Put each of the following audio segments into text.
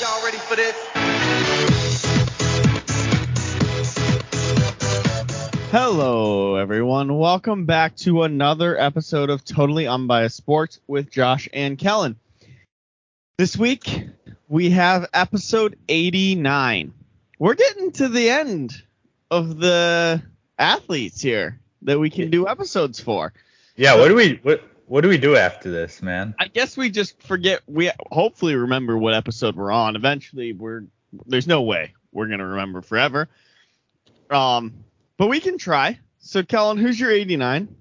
Y'all ready for this? Hello, everyone. Welcome back to another episode of Totally Unbiased Sports with Josh and Kellen. This week, we have episode 89. We're getting to the end of the athletes here that we can do episodes for. Yeah, what do we what what do we do after this, man? I guess we just forget. We hopefully remember what episode we're on. Eventually, we're there's no way we're gonna remember forever. Um, but we can try. So, Kellen, who's your 89?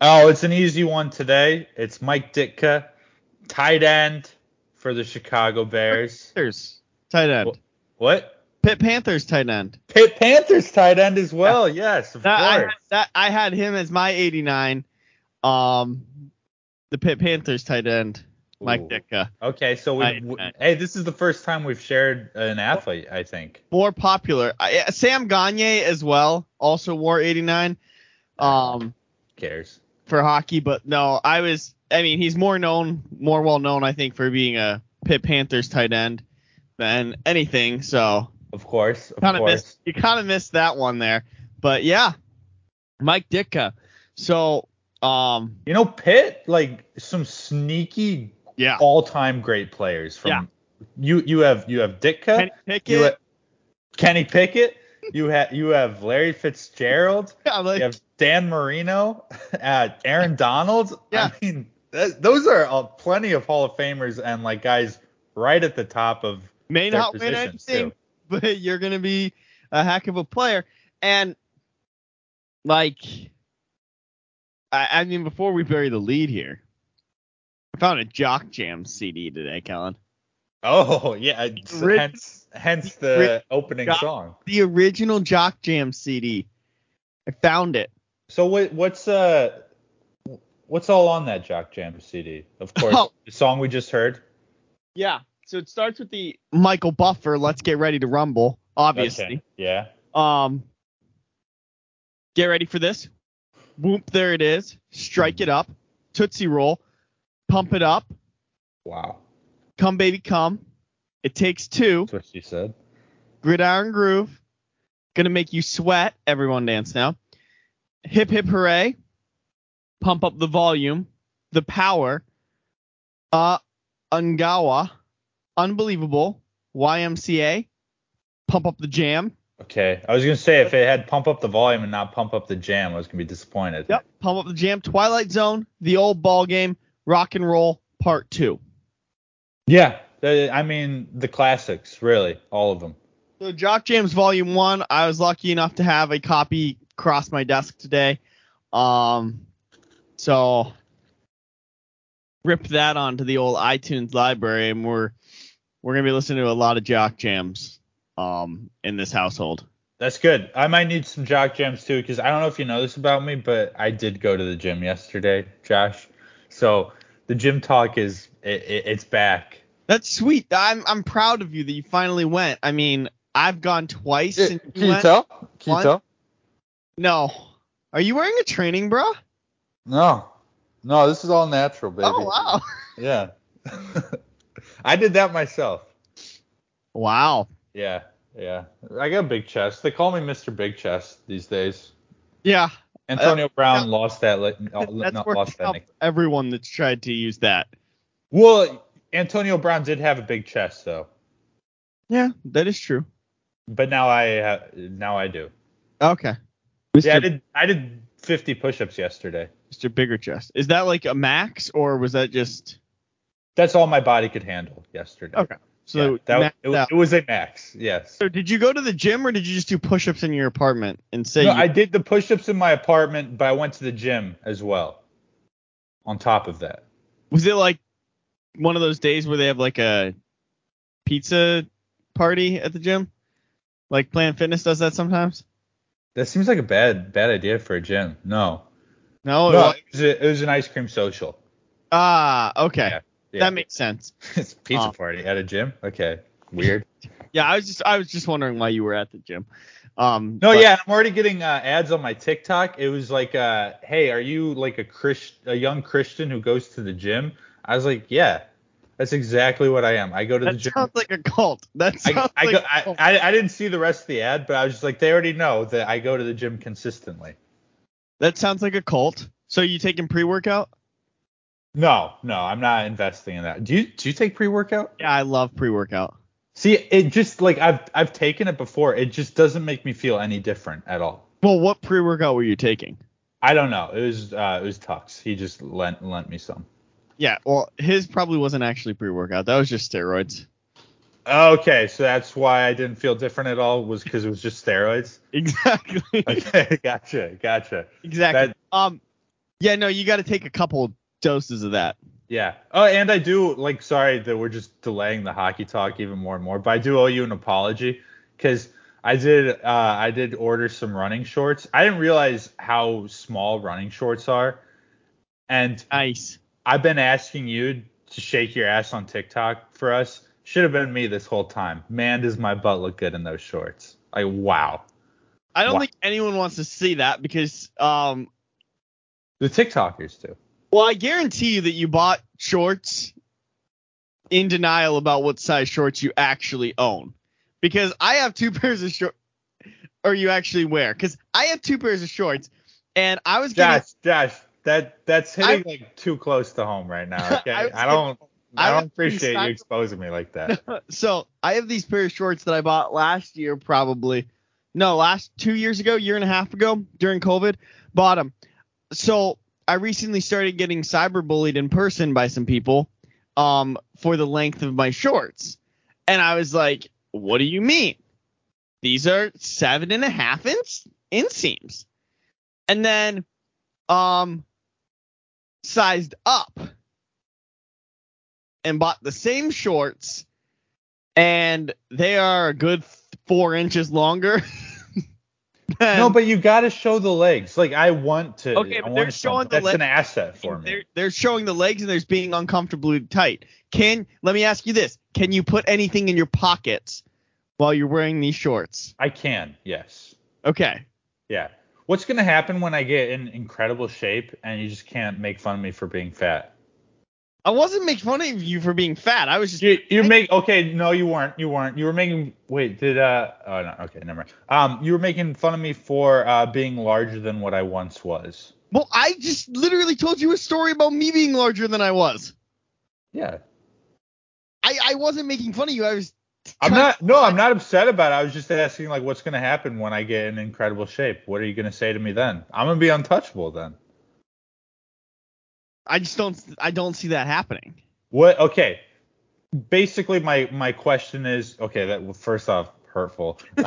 Oh, it's an easy one today. It's Mike Ditka, tight end for the Chicago Bears. Panthers tight end. What? Pitt Panthers tight end. Pitt Panthers tight end as well. Yes, of That, I, had, course. that, I had him as my 89. Um, the Pitt Panthers tight end, Mike. Ditka. Okay, so we, Tight w end. hey, this is the first time we've shared an athlete, I think. More popular. I, Sam Gagner as well, also wore 89. Um, cares? for hockey, but no, I was. I mean, he's more known, more well known, I think, for being a Pitt Panthers tight end than anything. So Of course, of kind of course. missed. You kind of missed that one there, but yeah, Mike Ditka. So, um, You know, Pitt, like some sneaky yeah, all-time great players from Yeah. you you have you have Ditka, Kenny Pickett. you have Kenny Pickett, you have you have Larry Fitzgerald, yeah, like, you have Dan Marino, uh, Aaron Donald. Yeah. I mean, th- those are uh, plenty of Hall of Famers and like guys right at the top of may their not win positions, anything, too. but you're gonna be a heck of a player. And like, I, I mean, before we bury the lead here, I found a Jock Jam CD today, Kellen. Oh yeah, hence hence the opening Jock- song. The original Jock Jam CD. I found it. So what what's uh what's all on that Jock Jam CD? Of course, Oh. the song we just heard. Yeah. So it starts with the Michael Buffer, let's get ready to rumble, obviously. Okay, Yeah. Um get ready for this. Whoop, there it is. Strike it up. Tootsie roll. Pump it up. Wow. Come baby come. It takes two. That's what she said. Gridiron groove. Gonna make you sweat. Everyone dance now. Hip hip hooray. Pump up the volume. The power. Uh Ungawa. Unbelievable. YMCA. Pump up the jam. Okay. I was gonna say if it had pump up the volume and not pump up the jam, I was gonna be disappointed. Yep. Pump up the jam. Twilight Zone. The old ball game. Rock and roll. Part two. Yeah. I mean the classics, really, all of them. So Jock Jams Volume One. I was lucky enough to have a copy cross my desk today. Um, so rip that onto the old iTunes library, and we're we're gonna be listening to a lot of Jock Jams um in this household. That's good. I might need some jock jams too, because I don't know if you know this about me, but I did go to the gym yesterday, Josh. So the gym talk is it, it, it's back. That's sweet. I'm I'm proud of you that you finally went. I mean, I've gone twice. Yeah, and can you went- tell? Can What? you tell? No. Are you wearing a training bra? No. No, this is all natural, baby. Oh wow. Yeah. I did that myself. Wow. Yeah, yeah. I got a big chest. They call me Mr. Big Chest these days. Yeah. Antonio uh, Brown yeah. lost that. Li- not lost that. nick- everyone that's tried to use that. Well, Antonio Brown did have a big chest though, Yeah, that is true. but now I now I do. Okay. Mr. Yeah, I did. I did 50 push-ups yesterday. Mr. Bigger Chest. Is that like a max or was that just That's all my body could handle yesterday. okay? So Yeah, that, maxed it, out. it was a max. Yes. So did you go to the gym or did you just do push-ups in your apartment and say No, you- I did the push-ups in my apartment, but I went to the gym as well. On top of that. was it like one of those days where they have like a pizza party at the gym? Like Planet Fitness does that sometimes? That seems like a bad bad idea for a gym. No. No. it no, it was, a, it was an ice cream social. ah, okay. Yeah, Yeah. That makes sense. it's pizza Oh. party at a gym. Okay. weird. Yeah, I was just I was just wondering why you were at the gym. Um, No, but- yeah, I'm already getting uh, ads on my TikTok. It was like, uh, "Hey, are you like a Christ, a young Christian who goes to the gym?" I was like, "Yeah, that's exactly what I am. I go to the gym. That sounds like a cult. That sounds I, like go, a I, cult. I, I didn't see the rest of the ad, but I was just like, they already know that I go to the gym consistently. that sounds like a cult. So you taking pre-workout? No, no, I'm not investing in that. Do you do you take pre-workout? Yeah, I love pre-workout. See, it just like I've I've taken it before. It just doesn't make me feel any different at all. Well, what pre-workout were you taking? I don't know. It was uh, it was Tux. He just lent lent me some. Yeah, well, his probably wasn't actually pre-workout. That was just steroids. Okay, so that's why I didn't feel different at all was because it was just steroids. Exactly. Okay, gotcha, gotcha. exactly. That- um, yeah, no, you got to take a couple doses of that. Yeah. Oh, and I do like sorry that we're just delaying the hockey talk even more and more, but I do owe you an apology because I did uh, I did order some running shorts. I didn't realize how small running shorts are, and Nice. I've been asking you to shake your ass on TikTok for us. Should have been me this whole time. Man, does my butt look good in those shorts? Like wow. I don't Wow. think anyone wants to see that because, um, The TikTokers do. Well, I guarantee you that you bought shorts in denial about what size shorts you actually own. Because I have two pairs of shorts, or you actually wear. Because I have two pairs of shorts, and I was getting. Josh, Josh, that that's hitting like too close to home right now. Okay, I I, don't. I I don't appreciate you exposing me like that. so I have these pair of shorts that I bought last year, probably. No, last two years ago, year and a half ago, during COVID, bought them. So I recently started getting cyberbullied in person by some people, um, for the length of my shorts, and I was like, "What do you mean? These are seven and a half inch inseams," and then, um, sized up and bought the same shorts and they are a good four inches longer. than- no, but you got to show the legs. Like I want to. Okay, but they're showing the That's leg- an asset for me. they're, they're showing the legs and there's being uncomfortably tight. Can let me ask you this: Can you put anything in your pockets while you're wearing these shorts? I can. Yes. Okay. Yeah. What's gonna happen when I get in incredible shape and you just can't make fun of me for being fat? I wasn't making fun of you for being fat. I was just You you make okay. No, you weren't. You weren't. You were making. Wait. Did uh? Oh no. Okay. Never mind. Um, you were making fun of me for uh being larger than what I once was. well. I just literally told you a story about me being larger than I was. Yeah. I I wasn't making fun of you. I was. I'm not. No, I'm not upset about it. I was just asking like, what's gonna happen when I get in incredible shape? What are you gonna say to me then? I'm gonna be untouchable then. I just don't. I don't see that happening. What? Okay. Basically, my my question is okay. That well, first off, hurtful.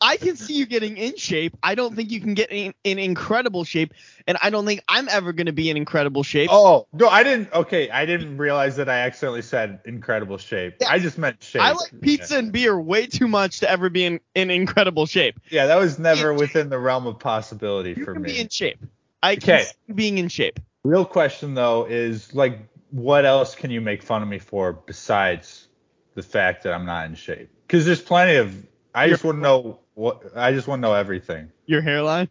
I can see you getting in shape. I don't think you can get in, in incredible shape, and I don't think I'm ever going to be in incredible shape. oh no, I didn't. Okay, I didn't realize that I accidentally said incredible shape. Yeah. I just meant shape. I like pizza and beer way too much to ever be in, in incredible shape. Yeah, that was never in within the realm of possibility You for can me. be in shape. I Okay. see being in shape. Real question though is like, what else can you make fun of me for besides the fact that I'm not in shape? Because there's plenty of. I just want to know what. I just want to know everything. Your hairline,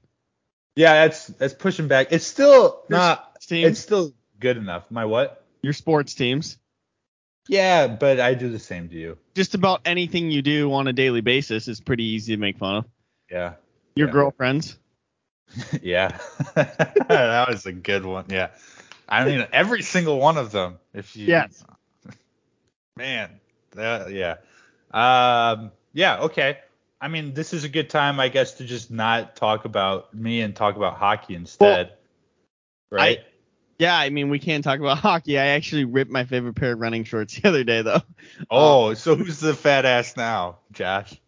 Yeah, that's that's pushing back. It's still Your not. teams, It's still good enough. My what? your sports teams. Yeah, but I do the same to you. Just about anything you do on a daily basis is pretty easy to make fun of. Yeah. Your Yeah. girlfriends. yeah. that was a good one. Yeah. I mean, every single one of them. If you. Yes. Man. That, yeah. Um. Yeah. Okay. I mean, this is a good time, I guess, to just not talk about me and talk about hockey instead. right. Yeah, I mean we can't talk about hockey. I actually ripped my favorite pair of running shorts the other day though. oh, so who's the fat ass now, Josh?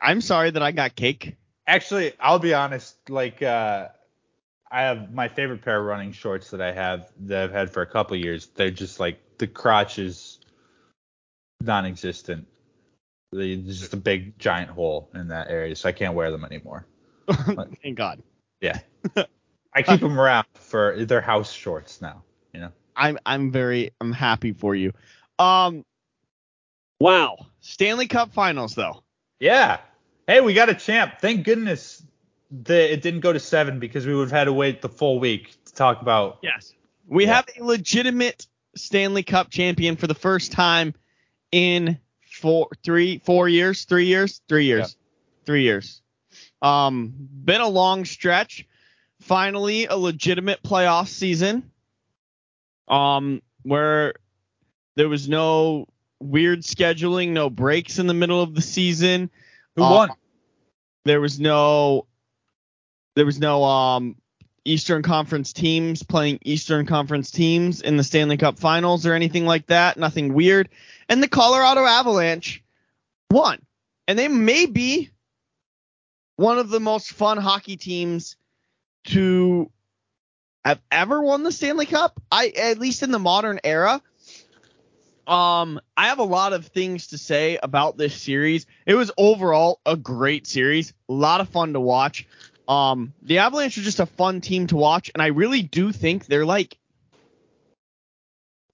I'm sorry that I got cake. Actually, I'll be honest. Like, uh, I have my favorite pair of running shorts that I have that I've had for a couple years. They're just like the crotch is non-existent. There's just a big giant hole in that area, so I can't wear them anymore. Thank God. Yeah, I keep them around for their house shorts now. You know. I'm I'm very I'm happy for you. Um Wow. Stanley Cup Finals though. Yeah. Hey, we got a champ. Thank goodness that it didn't go to seven because we would have had to wait the full week to talk about. Yes. We Yeah. have a legitimate Stanley Cup champion for the first time in four, three, four years, three years, three years, three years. Um, been a long stretch. Finally, a legitimate playoff season. Um, where there was no weird scheduling, no breaks in the middle of the season. Who Uh, won? There was no there was no um Eastern Conference teams playing Eastern Conference teams in the Stanley Cup Finals or anything like that. Nothing weird. And the Colorado Avalanche won. And they may be one of the most fun hockey teams to have ever won the Stanley Cup. I at least in the modern era. Um, I have a lot of things to say about this series. It was overall a great series, a lot of fun to watch. Um, the Avalanche are just a fun team to watch, and I really do think they're like.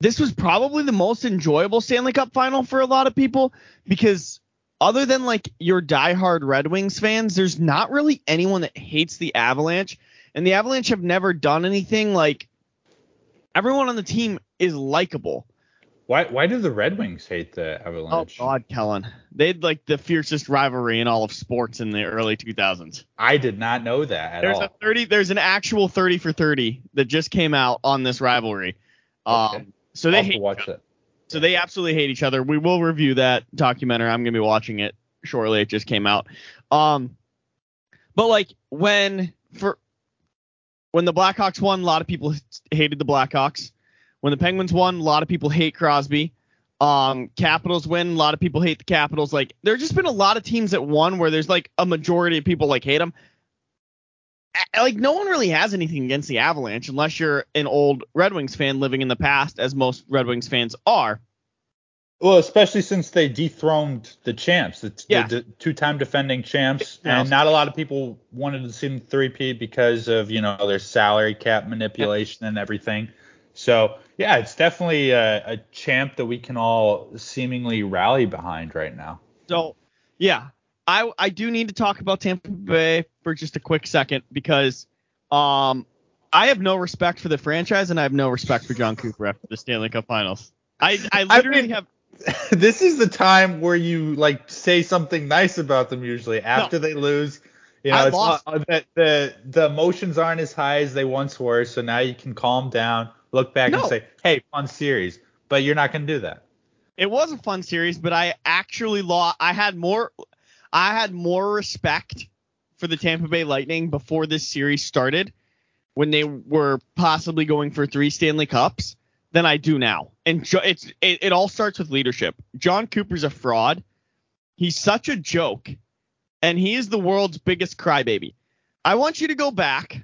This was probably the most enjoyable Stanley Cup final for a lot of people because other than like your diehard Red Wings fans, there's not really anyone that hates the Avalanche, and the Avalanche have never done anything like. Everyone on the team is likable. Why why do the Red Wings hate the Avalanche? Oh God, Kellen, they had like the fiercest rivalry in all of sports in the early 2000s. I did not know that at There's all. a 30. There's an actual 30 for 30 that just came out on this rivalry. Okay. Um, so they I'll have to hate, watch that. so they absolutely hate each other. We will review that documentary. I'm gonna be watching it shortly. It just came out. Um, but like when for when the Blackhawks won, a lot of people hated the Blackhawks. When the Penguins won, a lot of people hate Crosby. Um, Capitals win, a lot of people hate the Capitals. Like there's just been a lot of teams that won where there's like a majority of people like hate them. Like no one really has anything against the Avalanche unless you're an old Red Wings fan living in the past, as most Red Wings fans are. Well, especially since they dethroned the champs, the, Yeah. the, two-time defending champs, Yeah. and not a lot of people wanted to see them three-peat because of you know their salary cap manipulation and everything. So yeah, it's definitely a, a champ that we can all seemingly rally behind right now. So, yeah, I I do need to talk about Tampa Bay for just a quick second because um I have no respect for the franchise and I have no respect for Jon Cooper after the Stanley Cup Finals. I I literally mean- have this is the time where you like say something nice about them usually after they lose. You know, I it's lost- not, the, the the emotions aren't as high as they once were, so now you can calm down, look back No. and say, "Hey, fun series." But you're not going to do that. it was a fun series, but I actually lost. I had more I had more respect for the Tampa Bay Lightning before this series started when they were possibly going for three Stanley Cups than I do now. And jo- it's it, it all starts with leadership. Jon Cooper's a fraud. He's such a joke, and he is the world's biggest crybaby. I want you to go back.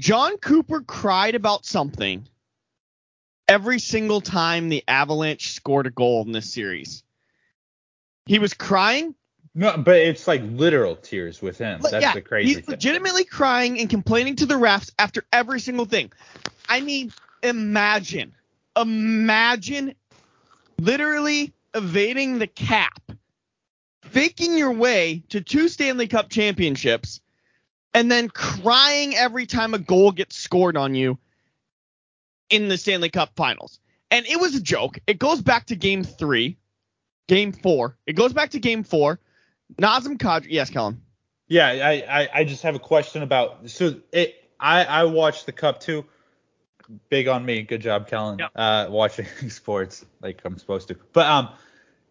Jon Cooper cried about something every single time the Avalanche scored a goal in this series. He was crying. No, but it's like literal tears with him. That's yeah, the crazy he's thing. legitimately crying and complaining to the refs after every single thing. I mean, imagine, imagine literally evading the cap, faking your way to two Stanley Cup championships, and then crying every time a goal gets scored on you in the Stanley Cup finals. And it was a joke. It goes back to game three, game four. It goes back to game four. Nazem Kadri. Yes, Kellen. Yeah, I, I, I just have a question about so it I, I watched the cup too. Big on me. Good job, Kellen. Yep. Uh watching sports like I'm supposed to. But um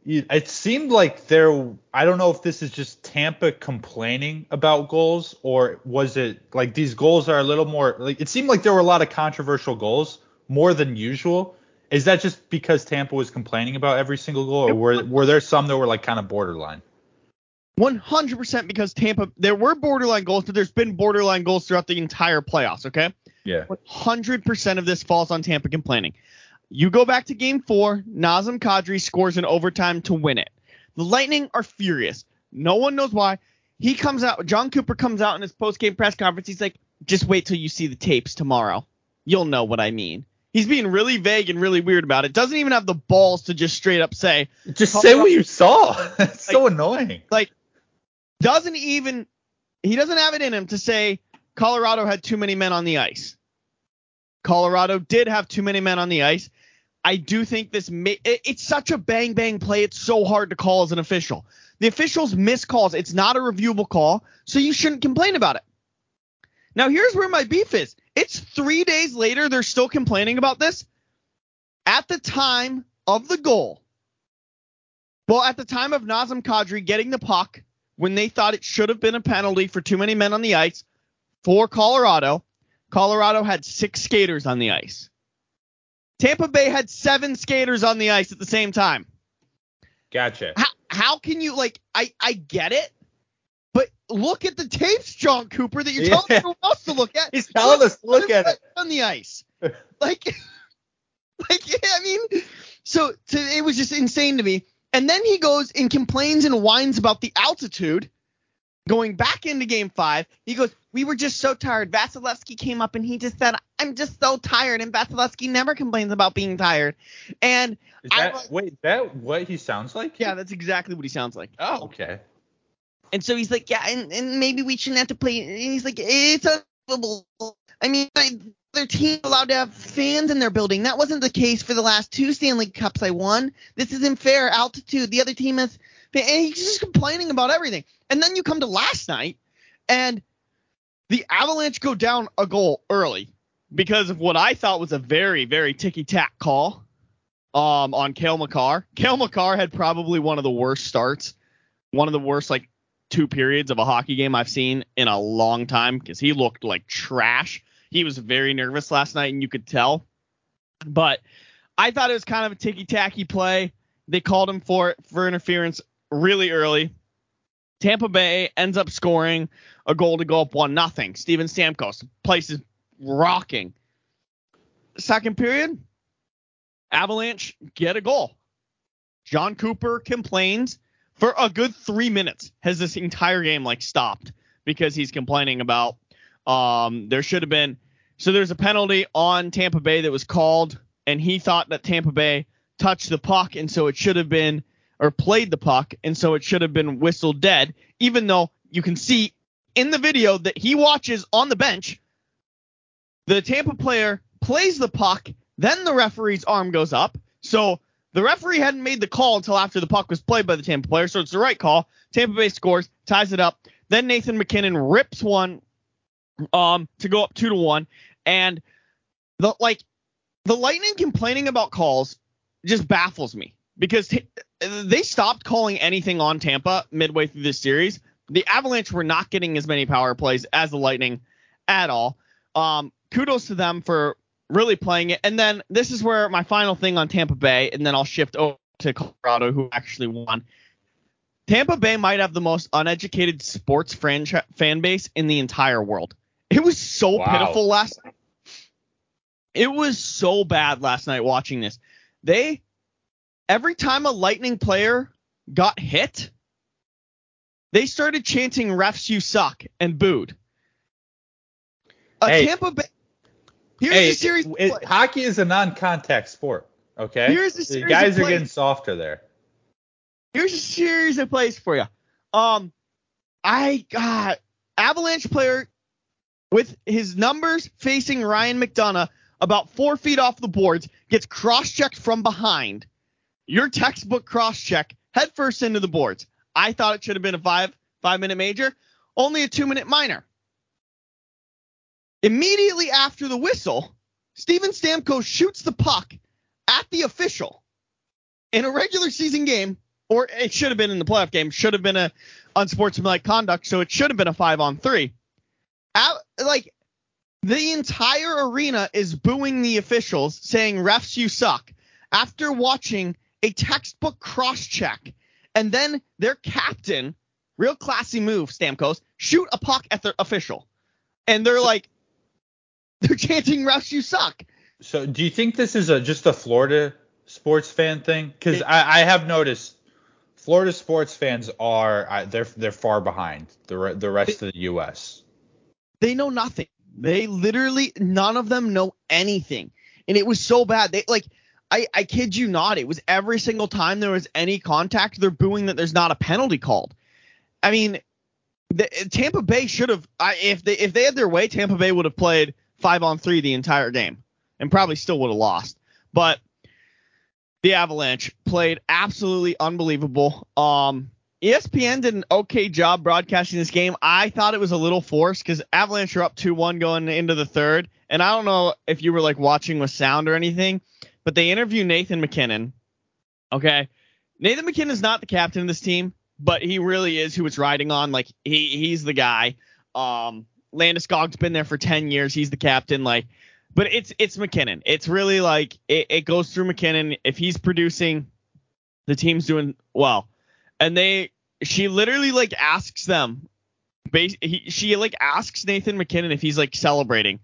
it seemed like there I don't know if this is just Tampa complaining about goals or was it like these goals are a little more like it seemed like there were a lot of controversial goals more than usual. Is that just because Tampa was complaining about every single goal or were were there some that were like kind of borderline? 100% because Tampa, there were borderline goals, but there's been borderline goals throughout the entire playoffs, okay? Yeah. 100% of this falls on Tampa complaining. You go back to game four, Nazem Kadri scores in overtime to win it. The Lightning are furious. No one knows why. He comes out, Jon Cooper comes out in his post game press conference. He's like, just wait till you see the tapes tomorrow. You'll know what I mean. He's being really vague and really weird about it. Doesn't even have the balls to just straight up say, Just say what you saw. it's so annoying. like, doesn't even, he doesn't have it in him to say Colorado had too many men on the ice. Colorado did have too many men on the ice. I do think this, ma- it, it's such a bang bang play. It's so hard to call as an official. The officials miss calls. It's not a reviewable call, so you shouldn't complain about it. Now, here's where my beef is. It's three days later, they're still complaining about this. At the time of the goal, well, at the time of Nazem Kadri getting the puck, when they thought it should have been a penalty for too many men on the ice for Colorado, Colorado had six skaters on the ice. Tampa Bay had seven skaters on the ice at the same time. Gotcha. How, how can you like? I I get it, but look at the tapes, Jon Cooper, that you're telling Yeah. everyone else to look at. He's telling us to look at it. on the ice. Like, like yeah, I mean, so to, it was just insane to me. And then he goes and complains and whines about the altitude. Going back into game five, he goes, We were just so tired. Vasilevskiy came up and he just said, I'm just so tired. And Vasilevskiy never complains about being tired. And Is I that, was- wait, is that what he sounds like? yeah, that's exactly what he sounds like. Oh, okay. And so he's like, yeah, and, and maybe we shouldn't have to play. And he's like, it's unbelievable. I mean, I, their team allowed to have fans in their building. That wasn't the case for the last two Stanley Cups I won. This isn't fair. Altitude. The other team has. And he's just complaining about everything. And then you come to last night, and the Avalanche go down a goal early because of what I thought was a very, very ticky tack call um, on Cale Makar. Cale Makar had probably one of the worst starts, one of the worst like two periods of a hockey game I've seen in a long time because he looked like trash. He was very nervous last night, and you could tell. But I thought it was kind of a ticky tacky play. They called him for for interference really early. Tampa Bay ends up scoring a goal to go up one nothing. Steven Stamkos, place is rocking. Second period, Avalanche get a goal. Jon Cooper complains for a good three minutes. Has this entire game like stopped because he's complaining about um there should have been so there's a penalty on Tampa Bay that was called and he thought that Tampa Bay touched the puck and so it should have been or played the puck and so it should have been whistled dead even though you can see in the video that he watches on the bench the Tampa player plays the puck then the referee's arm goes up so the referee hadn't made the call until after the puck was played by the Tampa player, so it's the right call. Tampa Bay scores, ties it up. Then Nathan MacKinnon rips one um to go up two to one, and the like the Lightning complaining about calls just baffles me because t- they stopped calling anything on Tampa midway through this series. The Avalanche were not getting as many power plays as the Lightning at all. Um, kudos to them for really playing it. And then this is where my final thing on Tampa Bay, and then I'll shift over to Colorado, who actually won. Tampa Bay might have the most uneducated sports franchise fan base in the entire world. It was so Wow. pitiful last night. It was so bad last night watching this. They every time a Lightning player got hit, they started chanting "refs, you suck" and booed. A Hey. Tampa Bay. Here's hey, a series. of it- hockey is a non-contact sport. Okay. Here's the the guys are getting softer there. Here's a series of plays for you. Um, I got Avalanche player with his numbers facing Ryan McDonagh about four feet off the boards gets cross-checked from behind. Your textbook cross-check head first into the boards. I thought it should have been a five five minute major, only a two minute minor. Immediately after the whistle, Steven Stamkos shoots the puck at the official in a regular season game, or it should have been in the playoff game, should have been a unsportsmanlike conduct, so it should have been a five on three. Out, like the entire arena is booing the officials, saying refs you suck, after watching a textbook cross check, and then their captain, real classy move, Stamkos, shoot a puck at the official, and they're like, they're chanting refs you suck. So, do you think this is a just a Florida sports fan thing? Because I, I have noticed Florida sports fans are they're they're far behind the the rest of the U.S. they know nothing. They literally none of them know anything. and it was so bad. They like I I kid you not, it was every single time there was any contact, they're booing that there's not a penalty called. I mean, the, Tampa Bay should have if they if they had their way, Tampa Bay would have played five on three the entire game and probably still would have lost. But the Avalanche played absolutely unbelievable. Um, ESPN did an okay job broadcasting this game. I thought it was a little forced because Avalanche are up 2 1 going into the third. And I don't know if you were like watching with sound or anything, but they interview Nathan MacKinnon. Okay. Nathan MacKinnon is not the captain of this team, but he really is who it's riding on. Like he he's the guy. Um Landeskog's been there for 10 years. He's the captain. Like, but it's it's MacKinnon. It's really like it, it goes through MacKinnon. If he's producing, the team's doing well and they she literally like asks them base he, she like asks Nathan MacKinnon if he's like celebrating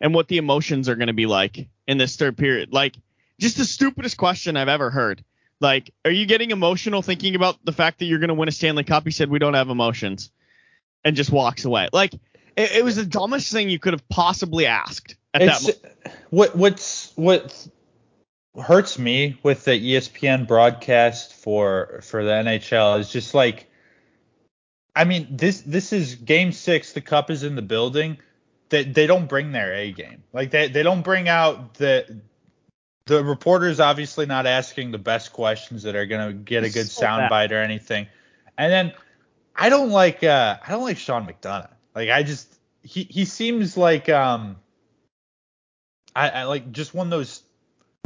and what the emotions are going to be like in this third period like just the stupidest question I've ever heard. Like are you getting emotional thinking about the fact that you're going to win a Stanley Cup? He said we don't have emotions and just walks away. Like it, it was the dumbest thing you could have possibly asked at It's that moment what what's what hurts me with the ESPN broadcast for for the NHL is just like I mean this this is game 6 the cup is in the building. They, they don't bring their A game. Like they they don't bring out the the reporters obviously not asking the best questions that are going to get a good so soundbite or anything and then I don't like uh I don't like Sean McDonough like I just he he seems like um I, I like just one of those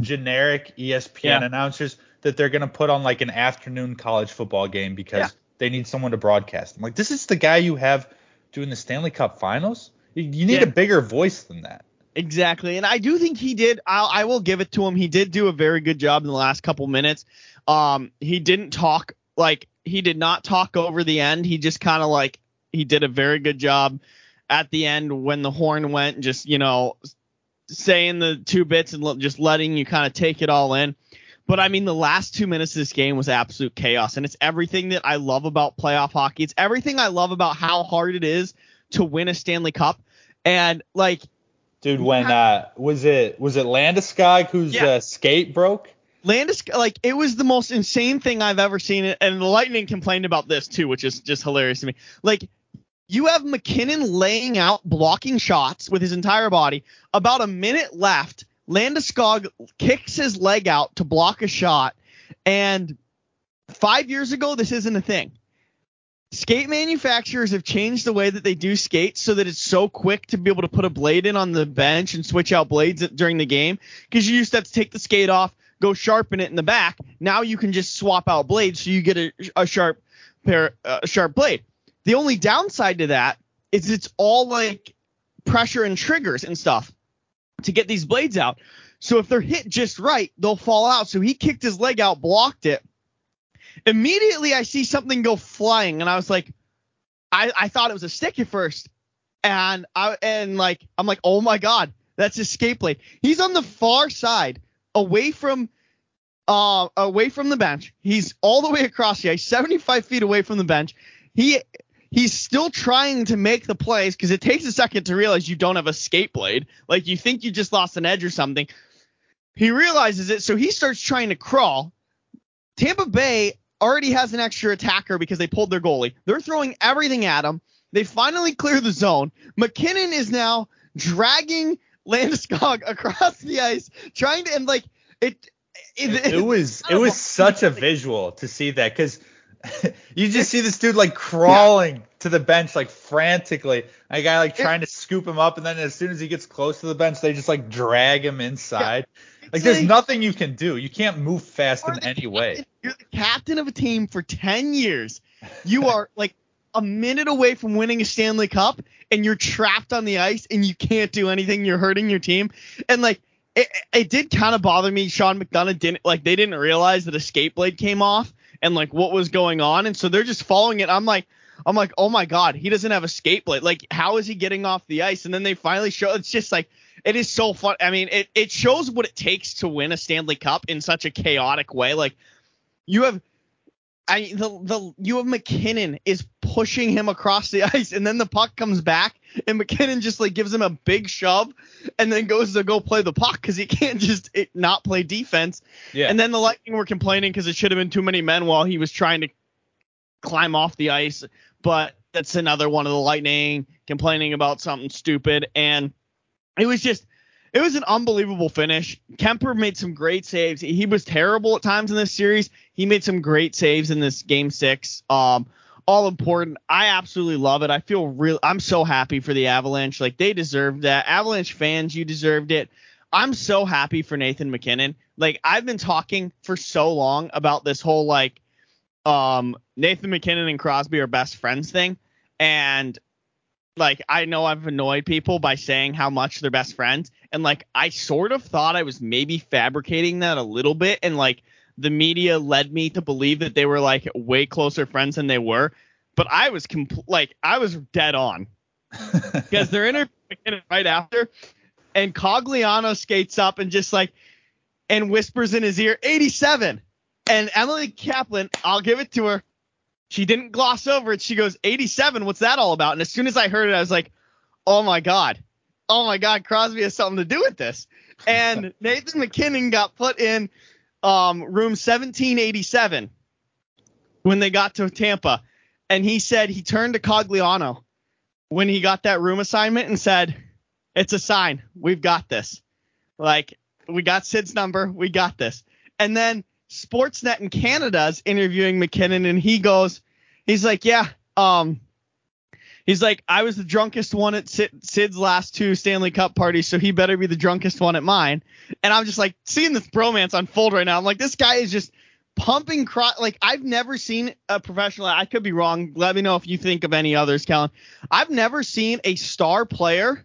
generic ESPN Yeah. announcers that they're gonna put on like an afternoon college football game because Yeah. they need someone to broadcast. I'm like, this is the guy you have doing the Stanley Cup Finals. You, you need Yeah. a bigger voice than that. Exactly, and I do think he did. I'll, I will give it to him. He did do a very good job in the last couple minutes. Um, he didn't talk like he did not talk over the end. He just kind of like he did a very good job at the end when the horn went. Just you know, saying the two bits and l- just letting you kind of take it all in. But I mean, the last two minutes of this game was absolute chaos, and it's everything that I love about playoff hockey. It's everything I love about how hard it is to win a Stanley Cup. And like Dude, when uh was it was it Landeskog whose Yeah. uh, skate broke? Landis, like it was the most insane thing I've ever seen, and the Lightning complained about this too, which is just hilarious to me. Like you have MacKinnon laying out, blocking shots with his entire body. About a minute left, Landeskog kicks his leg out to block a shot, and five years ago, this isn't a thing. Skate manufacturers have changed the way that they do skates so that it's so quick to be able to put a blade in on the bench and switch out blades during the game. Because you used to have to take the skate off, go sharpen it in the back. Now you can just swap out blades so you get a, a sharp pair, a sharp blade. The only downside to that is it's all like pressure and triggers and stuff to get these blades out. So if they're hit just right, they'll fall out. So he kicked his leg out, blocked it. Immediately I see something go flying and I was like, I, I thought it was a stick at first. And I and like I'm like, oh my god, that's skate blade. He's on the far side, away from uh away from the bench. He's all the way across the ice, 75 feet away from the bench. He he's still trying to make the plays because it takes a second to realize you don't have a skate blade. Like you think you just lost an edge or something. He realizes it, so he starts trying to crawl. Tampa Bay already has an extra attacker because they pulled their goalie. They're throwing everything at him. They finally clear the zone. MacKinnon is now dragging Landeskog across the ice, trying to and like it. It, it was it was such a visual to see that because you just see this dude like crawling to the bench like frantically. A guy like trying to scoop him up, and then as soon as he gets close to the bench, they just like drag him inside. Like there's like- nothing you can do. You can't move fast in any way. You're the captain of a team for 10 years. You are like a minute away from winning a Stanley Cup and you're trapped on the ice and you can't do anything. You're hurting your team. And like it, it did kind of bother me. Sean McDonough didn't like they didn't realize that a skate blade came off and like what was going on. And so they're just following it. I'm like, I'm like, oh my god, he doesn't have a skate blade. Like, how is he getting off the ice? And then they finally show. It's just like it is so fun. I mean, it it shows what it takes to win a Stanley Cup in such a chaotic way. Like, you have. I the the you have MacKinnon is pushing him across the ice, and then the puck comes back and MacKinnon just like gives him a big shove, and then goes to go play the puck because he can't just it, not play defense. Yeah. And then the Lightning were complaining because it should have been too many men while he was trying to climb off the ice. But that's another one of the Lightning complaining about something stupid. And it was just, it was an unbelievable finish. Kuemper made some great saves. He was terrible at times in this series. He made some great saves in this game six. Um, all important. I absolutely love it. I feel real. I'm so happy for the Avalanche. Like they deserved that. Avalanche fans, you deserved it. I'm so happy for Nathan MacKinnon. Like I've been talking for so long about this whole like um Nathan MacKinnon and Crosby are best friends thing. And like I know I've annoyed people by saying how much they're best friends. And like I sort of thought I was maybe fabricating that a little bit and like the media led me to believe that they were like way closer friends than they were. But I was compl- like I was dead on because they're interviewing right after, and Cogliano skates up and just like and whispers in his ear 87, and Emily Kaplan, I'll give it to her. She didn't gloss over it. She goes 87. What's that all about? And as soon as I heard it, I was like, oh my god, oh my god, Crosby has something to do with this. And Nathan MacKinnon got put in um, room 1787 when they got to Tampa, and he said he turned to Cogliano when he got that room assignment and said, "It's a sign. We've got this. Like we got Sid's number. We got this." And then Sportsnet in Canada is interviewing MacKinnon, and he goes, he's like, "Yeah, um." He's like, I was the drunkest one at Sid, Sid's last two Stanley Cup parties, so he better be the drunkest one at mine. And I'm just like seeing this bromance unfold right now. I'm like, this guy is just pumping cro- like I've never seen a professional. I could be wrong. Let me know if you think of any others, Kellen. I've never seen a star player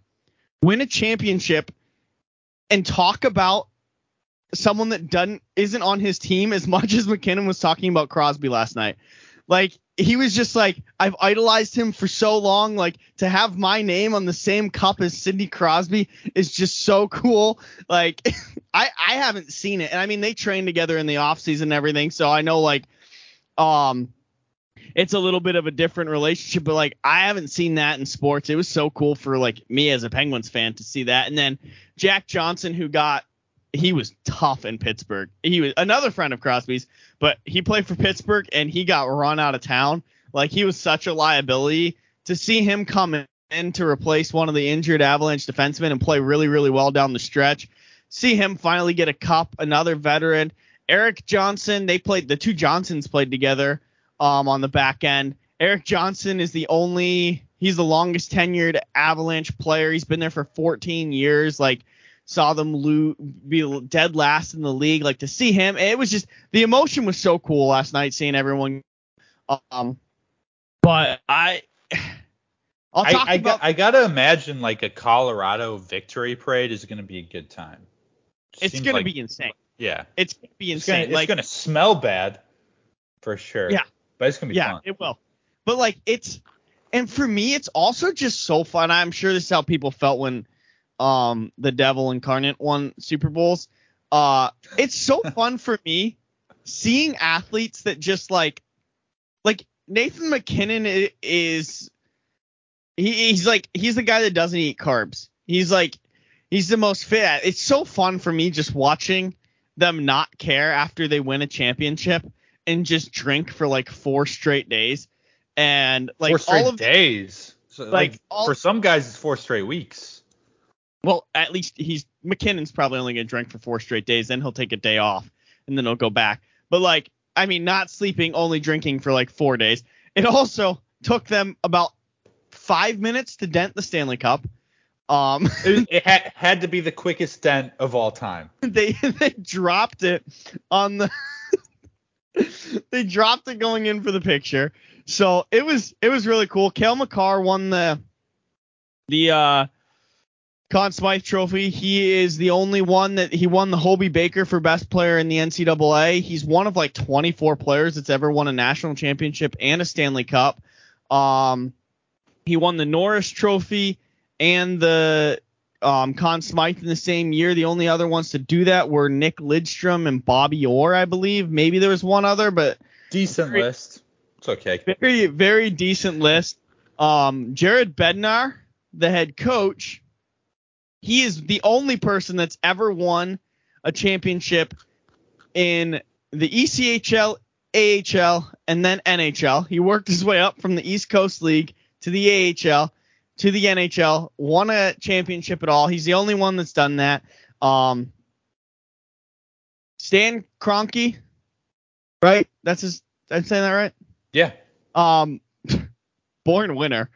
win a championship and talk about someone that doesn't isn't on his team as much as MacKinnon was talking about Crosby last night. Like he was just like I've idolized him for so long. Like to have my name on the same cup as Sidney Crosby is just so cool. Like I I haven't seen it, and I mean they train together in the off season and everything, so I know like um it's a little bit of a different relationship, but like I haven't seen that in sports. It was so cool for like me as a Penguins fan to see that, and then Jack Johnson who got he was tough in Pittsburgh. He was another friend of Crosby's, but he played for Pittsburgh and he got run out of town. Like he was such a liability. To see him come in to replace one of the injured Avalanche defensemen and play really, really well down the stretch. See him finally get a cup, another veteran. Eric Johnson, they played the two Johnsons played together um, on the back end. Eric Johnson is the only he's the longest tenured Avalanche player. He's been there for 14 years. Like saw them lo- be dead last in the league. Like to see him, it was just the emotion was so cool last night seeing everyone. Um, but I, I'll I, talk I, about. got, I gotta imagine like a Colorado victory parade is gonna be a good time. it's gonna like- be insane. yeah. It's gonna be It's gonna, insane. it's gonna smell bad for sure. Yeah. But it's gonna be yeah, fun. it will. But like it's, and for me, it's also just so fun. I'm sure this is how people felt when, um, the Devil Incarnate won Super Bowls. Uh, it's so fun for me seeing athletes that just like, like Nathan MacKinnon is, he, he's like he's the guy that doesn't eat carbs. He's like he's the most fit. It's so fun for me just watching them not care after they win a championship and just drink for like four straight days. And like four straight all of days. So, like, like, all- for some guys, it's four straight weeks. Well, at least he's MacKinnon's probably only gonna drink for four straight days, then he'll take a day off and then he'll go back. But like, I mean, not sleeping, only drinking for like four days. It also took them about five minutes to dent the Stanley Cup. Um, It, it had, had to be the quickest dent of all time. they they dropped it on the they dropped it going in for the picture. So it was it was really cool. Cale Makar won the the uh Conn Smythe Trophy. He is the only one that he won the Hobey Baker for best player in the NCAA. He's one of like 24 players that's ever won a national championship and a Stanley Cup. Um, he won the Norris Trophy and the um, Conn Smythe in the same year. The only other ones to do that were Nick Lidstrom and Bobby Orr, I believe. Maybe there was one other, but Decent Very- list. It's okay. very very decent list. Um, Jared Bednar the head coach, he is the only person that's ever won a championship in the ECHL, AHL, and then NHL. He worked his way up from the East Coast League to the AHL to the NHL, won a championship at all. He's the only one that's done that. Um, Stan Kroenke, right? That's his. I'm saying that right. Yeah. Um, born winner,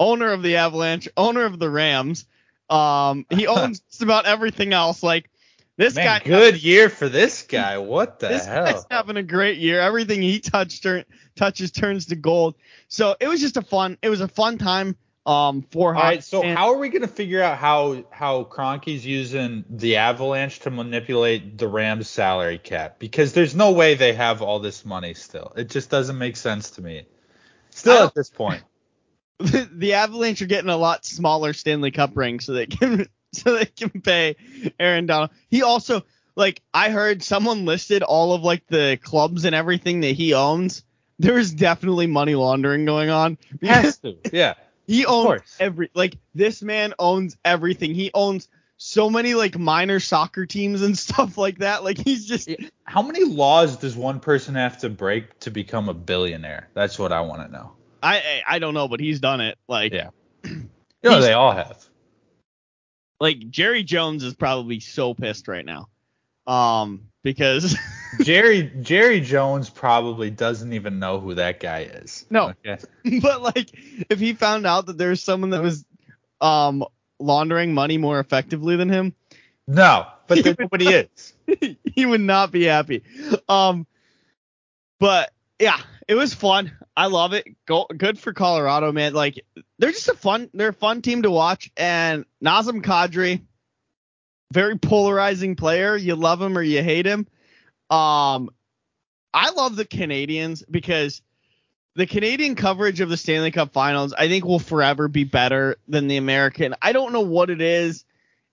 owner of the Avalanche, owner of the Rams. Um, he owns just about everything else. Like this Man, guy, good year for this guy. What the this hell? guy's having a great year. Everything he touched turn, touches turns to gold. So it was just a fun. It was a fun time. Um, for All right, so fans. how are we going to figure out how how Kroenke's using the Avalanche to manipulate the Rams salary cap? Because there's no way they have all this money still. It just doesn't make sense to me. Still at this point. The, the Avalanche are getting a lot smaller Stanley Cup ring so they can so they can pay Aaron Donald. He also like I heard someone listed all of like the clubs and everything that he owns. There is definitely money laundering going on. Has to. Yeah. he owns every like this man owns everything. He owns so many like minor soccer teams and stuff like that. Like he's just How many laws does one person have to break to become a billionaire? That's what I want to know. I I I don't know, but he's done it. Like Yeah. You know, He's- they all have. like Jerry Jones is probably so pissed right now. Um because Jerry Jerry Jones probably doesn't even know who that guy is. No. Okay. but like if he found out that there's someone that was um laundering money more effectively than him, No, but there nobody is. he would not be happy. Um but yeah, it was fun. I love it. Go good for Colorado, man. Like they're just a fun they're a fun team to watch and Nazem Kadri very polarizing player. You love him or you hate him. Um I love the Canadians because the Canadian coverage of the Stanley Cup Finals, I think, will forever be better than the American. I don't know what it is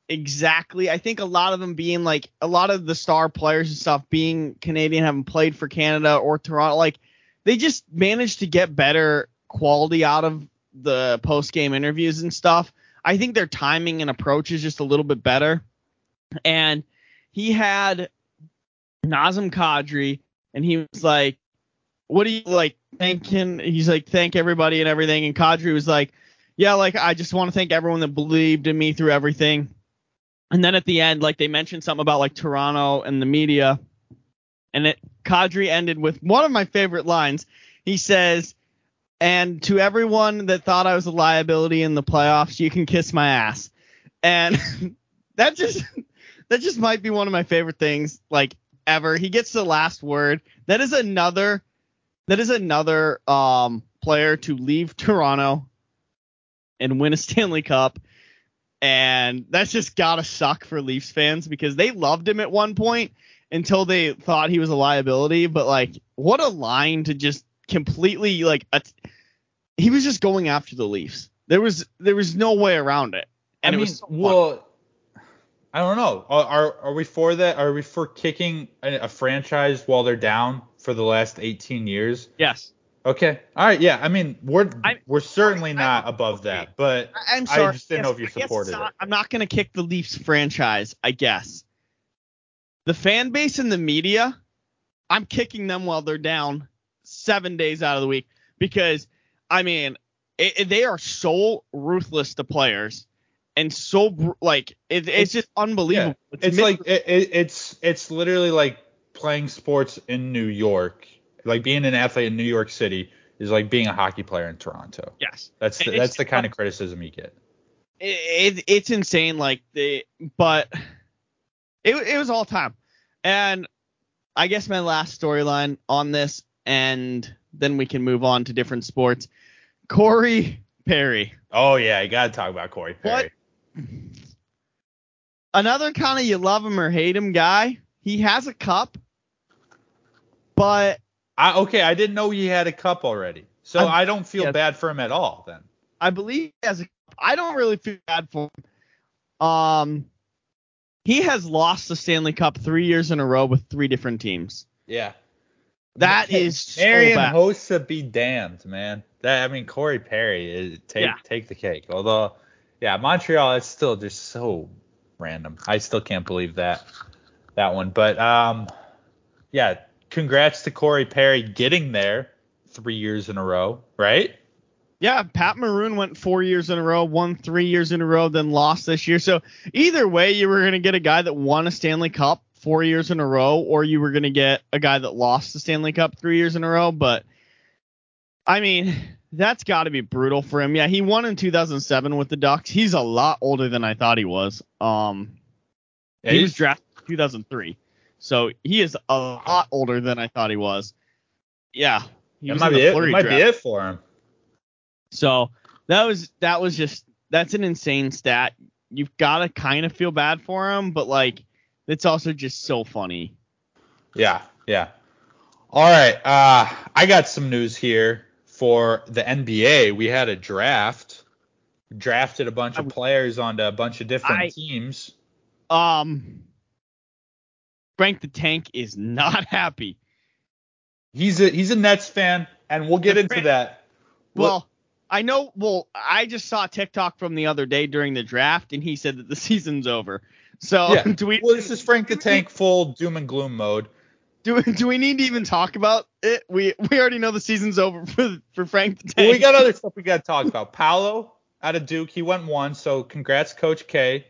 exactly. I think a lot of them being like a lot of the star players and stuff being Canadian, having played for Canada or Toronto, like they just managed to get better quality out of the post game interviews and stuff. I think their timing and approach is just a little bit better. And he had Nazem Kadri, and he was like, "What do you like thanking?" He's like, "Thank everybody and everything." And Kadri was like, "Yeah, like I just want to thank everyone that believed in me through everything." And then at the end, like they mentioned something about like Toronto and the media, and it Kadri ended with one of my favorite lines. He says, "And to everyone that thought I was a liability in the playoffs, you can kiss my ass." And that just that just might be one of my favorite things like ever. He gets the last word. That is another that is another um player to leave Toronto and win a Stanley Cup. And that's just gotta suck for Leafs fans because they loved him at one point until they thought he was a liability. But like, what a line to just completely like. at- he was just going after the Leafs. There was there was no way around it. And I it was so well, I don't know. Are, are are we for that? Are we for kicking a, a franchise while they're down for the last 18 years? yes. Okay. All right. Yeah. I mean, we're I- we're certainly I- not above that, but I- I'm I just didn't know if you supported not- it. I'm not going to kick the Leafs franchise, I guess. The fan base and the media, I'm kicking them while they're down seven days out of the week because, I mean, it, it- they are so ruthless to players and so like it, it's, just unbelievable. Yeah. It's mis- like it, it, it's it's literally like playing sports in New York. Like being an athlete in New York City is like being a hockey player in Toronto. yes, That's the, that's the kind of criticism you get. it, it it's insane like the but it it was all time and i guess my last storyline on this and then we can move on to different sports corey perry Oh yeah, you got to talk about Corey Perry. What? another kind of you love him or hate him guy he has a cup but I, okay, I didn't know he had a cup already, so I'm- I don't feel yeah. bad for him at all. Then I believe he has a I don't really feel bad for him. Um he has lost the Stanley Cup three years in a row with three different teams. yeah, That is so Marian. Hossa be damned, man. That I mean Corey Perry is take Yeah. take the cake. Although yeah, Montreal. It's still just so random. I still can't believe that that one. But um, yeah, congrats to Corey Perry getting there three years in a row, right? Yeah, Pat Maroon went four years in a row, won three years in a row, then lost this year. So either way, you were going to get a guy that won a Stanley Cup four years in a row, or you were going to get a guy that lost the Stanley Cup three years in a row. But I mean, that's got to be brutal for him. Yeah, he won in 2007 with the Ducks. He's a lot older than I thought he was. Um, Yeah, he was drafted in 2003, so he is a lot older than I thought he was. Yeah, he That might be it. Fleury Might be it for him. So that was that was just that's an insane stat. You've got to kind of feel bad for him, but like it's also just so funny. Yeah, yeah. All right. Uh, I got some news here for the NBA. We had a draft. Drafted a bunch of players onto a bunch of different I- teams. Um, Frank the Tank is not happy. He's a he's a Nets fan, and we'll get The into that. Well, I know. Well, I just saw a TikTok from the other day during the draft, and he said that the season's over. So Yeah. do we Well, this is Frank the Tank full doom and gloom mode. do, do we need to even talk about it? We we already know the season's over for for Frank the Tank. Well, we got other stuff we got to talk about. Paolo out of Duke, he went one, so congrats, Coach K.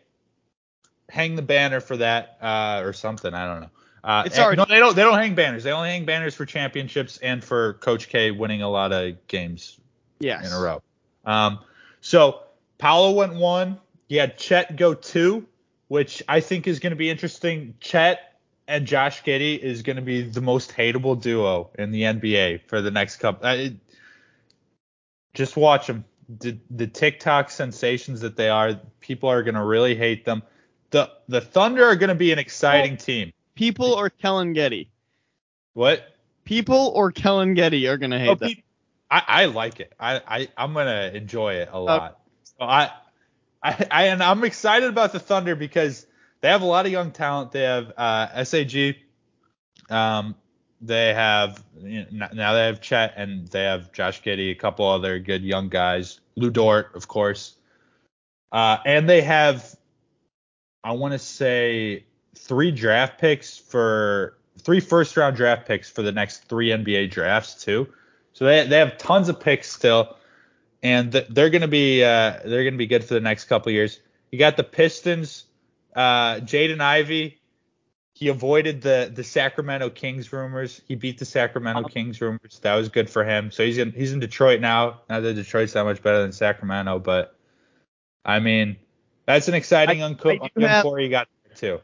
Hang the banner for that, uh, or something. I don't know. Uh, It's already- no, they don't. They don't hang banners. They only hang banners for championships and for Coach K winning a lot of games yes. in a row. Um, so Paolo went one. He had Chet go two, which I think is going to be interesting. Chet and Josh Giddey is going to be the most hateable duo in the NBA for the next couple. It- just watch them. The, the TikTok sensations that they are, people are going to really hate them. The the Thunder are going to be an exciting team. People or Kellen Getty. What? People or Kellen Getty are gonna hate Oh, pe- I, I like it. I, I I'm gonna enjoy it a lot. So I, I I and I'm excited about the Thunder because they have a lot of young talent. They have uh, Sag, um, they have you know, now they have Chet and they have Josh Giddey, a couple other good young guys. Lu Dort, of course, uh, and they have I want to say three draft picks for three first round draft picks for the next three NBA drafts too. So they they have tons of picks still, and th- they're gonna be uh, they're gonna be good for the next couple years. You got the Pistons, uh, Jaden Ivey. He avoided the the Sacramento Kings rumors. He beat the Sacramento Kings rumors. That was good for him. So he's in he's in Detroit now. Not that Detroit's that much better than Sacramento, but I mean that's an exciting I- co- I have- core you got there too.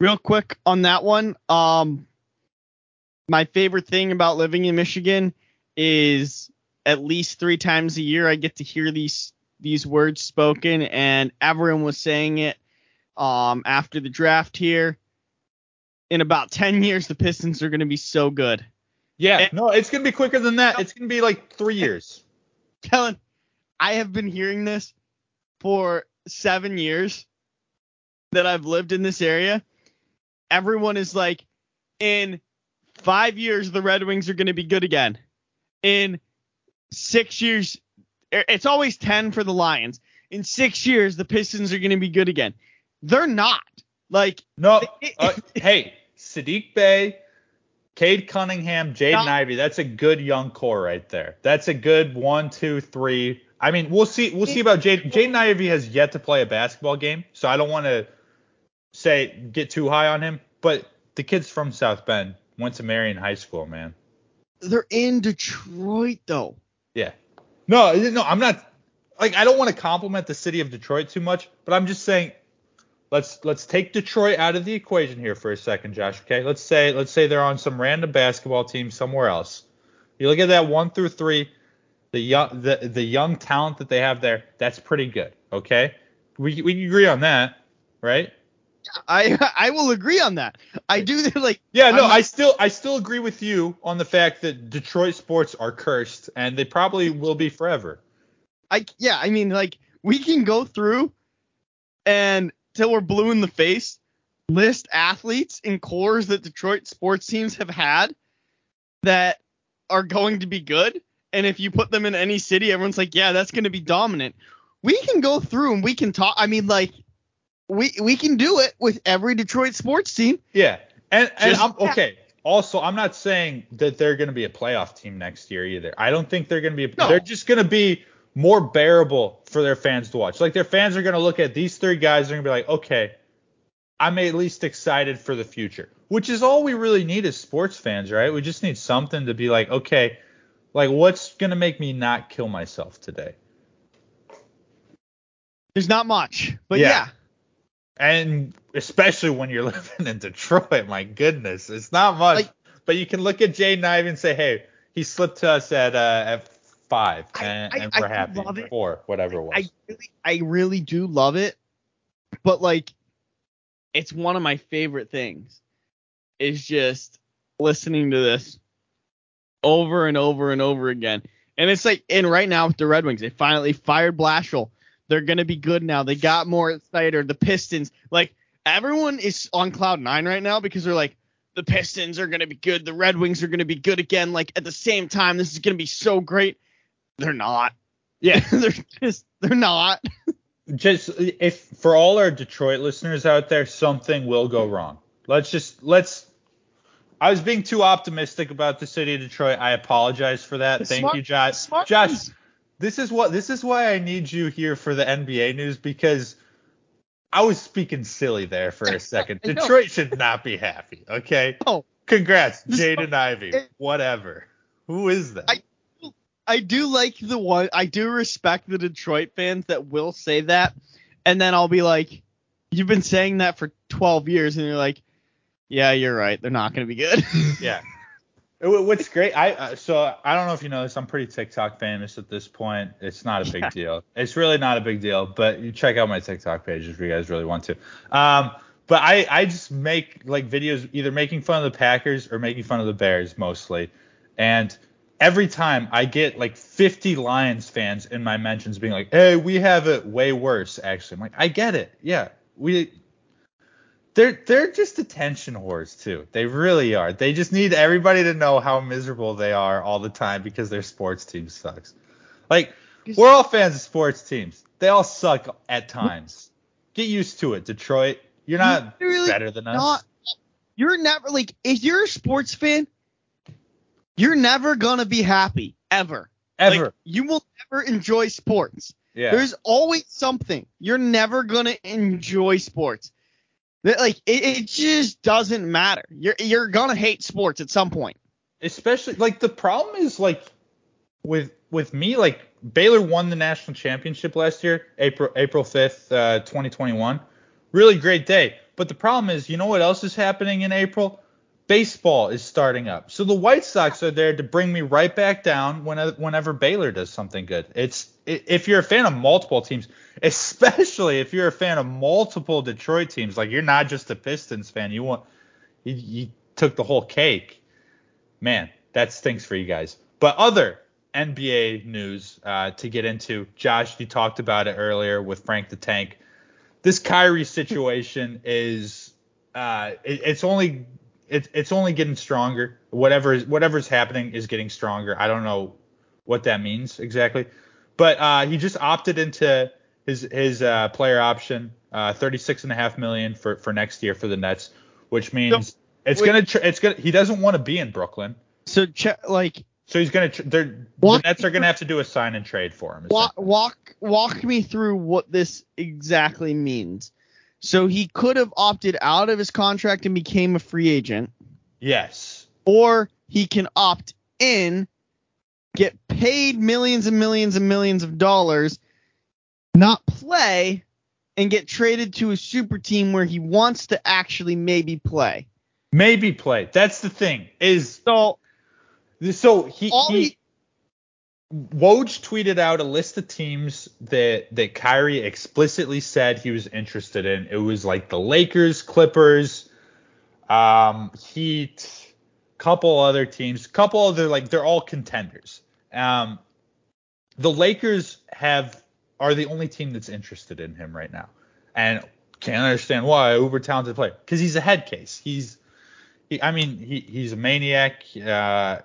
Real quick on that one, um, my favorite thing about living in Michigan is at least three times a year I get to hear these these words spoken, and everyone was saying it um, after the draft here. In about ten years, the Pistons are going to be so good. Yeah, And- no, it's gonna be quicker than that. It's gonna be like three years. Kellen, I have been hearing this for seven years that I've lived in this area. Everyone is like, in five years, the Red Wings are going to be good again. In six years, it's always 10 for the Lions. In six years, the Pistons are going to be good again. They're not. Like, No, uh, hey, Sadiq Bey, Cade Cunningham, Jaden Ivey. That's a good young core right there. That's a good one, two, three. I mean, we'll see. We'll see about Jaden. Jaden Ivey has yet to play a basketball game, so I don't want to say get too high on him. But the kid's from South Bend, went to Marian High School, man. they're in Detroit, though. Yeah. No, no, I'm not. Like, I don't want to compliment the city of Detroit too much, but I'm just saying, let's let's take Detroit out of the equation here for a second, Josh. Okay. Let's say let's say they're on some random basketball team somewhere else. You look at that one through three, the young the the young talent that they have there. That's pretty good. Okay. We we can agree on that, right? I I will agree on that. I do like Yeah, no, I'm- I still I still agree with you on the fact that Detroit sports are cursed and they probably will be forever. I yeah, I mean like we can go through and till we're blue in the face list athletes and cores that Detroit sports teams have had that are going to be good. And if you put them in any city, everyone's like, yeah, that's going to be dominant. we can go through and we can talk. I mean, like we we can do it with every Detroit sports team. Yeah, and and Just- I'm okay. Also, I'm not saying that they're going to be a playoff team next year either. I don't think they're going to be. A, No. They're just going to be more bearable for their fans to watch. Like their fans are going to look at these three guys. They're going to be like, okay, I'm at least excited for the future, which is all we really need as sports fans, right? We just need something to be like, okay, like what's going to make me not kill myself today? There's not much, but Yeah. yeah. And especially when you're living in Detroit, my goodness, it's not much. Like- but you can look at Jay Ivey and say, hey, he slipped to us at uh, at five, and, I- and we're do happy. love it. Four, whatever it was. I really, I really do love it, but like, it's one of my favorite things. Is just listening to this over and over and over again, and it's like, and right now with the Red Wings, they finally fired Blashill. They're gonna be good now. They got more Snyder, the Pistons. Like everyone is on cloud nine right now because they're like, the Pistons are gonna be good. The Red Wings are gonna be good again. Like at the same time, this is gonna be so great. They're not. yeah, they're just they're not. just if for all our Detroit listeners out there, something will go wrong. Let's just let's. I was being too optimistic about the city of Detroit. I apologize for that. The Thank smart- you, Josh. smart Josh, ones. this is what this is why I need you here for the NBA news because I was speaking silly there for a second. Detroit should not be happy. Okay. Oh, Congrats, Jaden Ivey. it- Whatever. Who is that? I- I do like the one. I do respect the Detroit fans that will say that, and then I'll be like, "You've been saying that for 12 years," and you're like, "Yeah, you're right. They're not going to be good." yeah. What's great, I uh, so I don't know if you know this. I'm pretty TikTok famous at this point. It's not a big Yeah. deal. It's really not a big deal. But you check out my TikTok page if you guys really want to. Um, but I I just make like videos either making fun of the Packers or making fun of the Bears mostly, and every time I get like 50 Lions fans in my mentions being like, "Hey, we have it way worse." Actually, I'm like, I get it. Yeah, we they're they're just attention whores too. They really are. They just need everybody to know how miserable they are all the time because their sports team sucks. Like we're all fans of sports teams. They all suck at times. Get used to it, Detroit. You're not You're really better than us. not. You're never like if you're a sports fan, you're never gonna be happy ever. Ever. Like, you will never enjoy sports. yeah. There's always something. You're never gonna enjoy sports. Like it, it just doesn't matter. You're you're gonna hate sports at some point. especially like the problem is like with with me like Baylor won the national championship last year, April April 5th, uh, 2021. Really great day. But the problem is, you know what else is happening in April? Baseball is starting up. So the White Sox are there to bring me right back down when, whenever Baylor does something good. It's if you're a fan of multiple teams, especially if you're a fan of multiple Detroit teams, like you're not just a Pistons fan, you want you, you took the whole cake man, that stinks for you guys. But other NBA news uh, to get into, Josh, you talked about it earlier with Frank the Tank. This Kyrie situation is uh, it, it's only it, it's only getting stronger. Whatever whatever's happening is getting stronger. I don't know what that means exactly, but uh, he just opted into his his uh, player option, uh, 36 and a half million for for next year for the Nets, which means it's wait. gonna tr- it's gonna he doesn't want to be in Brooklyn. So check like So he's gonna tr- they're, the Nets are gonna have to do a sign and trade for him. walk walk walk me through what this exactly means. So he could have opted out of his contract and became a free agent, Yes. or he can opt in, get paid millions and millions and millions of dollars, not play, and get traded to a super team where he wants to actually maybe play. Maybe play. That's the thing. Is So so he, he he, Woj tweeted out a list of teams that that Kyrie explicitly said he was interested in. It was like the Lakers, Clippers, um, Heat, couple other teams, couple other like they're all contenders. Um, the Lakers have are the only team that's interested in him right now, and can't understand why. Uber talented player because he's a head case. He's, he, I mean, he, he's a maniac. Uh,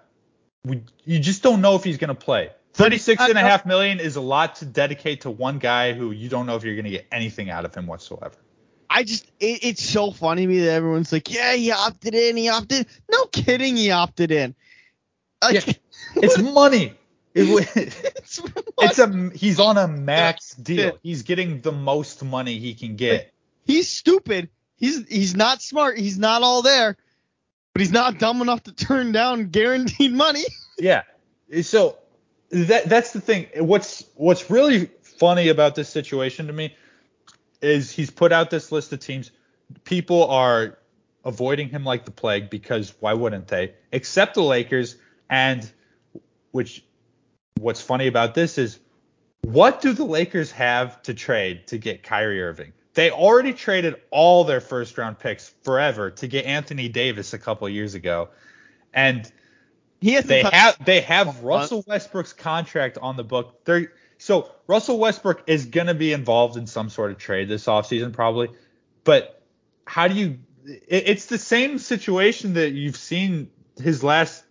we, you just don't know if he's to play. 36 and a uh, half million is a lot to dedicate to one guy who you don't know if you're going to get anything out of him whatsoever. I just it, it's so funny to me that everyone's like, yeah, he opted in, he opted. In. No kidding, he opted in. Like, Yeah. It's money. It- it's, it's a he's on a max deal. He's getting the most money he can get. he's stupid. He's he's not smart. He's not all there, but he's not dumb enough to turn down guaranteed money. Yeah. So that that's the thing. What's what's really funny about this situation to me is he's put out this list of teams. People are avoiding him like the plague because why wouldn't they? Except the Lakers and which what's funny about this is what do the Lakers have to trade to get Kyrie Irving? They already traded all their first round picks forever to get Anthony Davis a couple years ago. And He has they have they have Russell Westbrook's contract on the book. They're so Russell Westbrook is gonna be involved in some sort of trade this offseason probably. But how do you it, it's the same situation that you've seen his last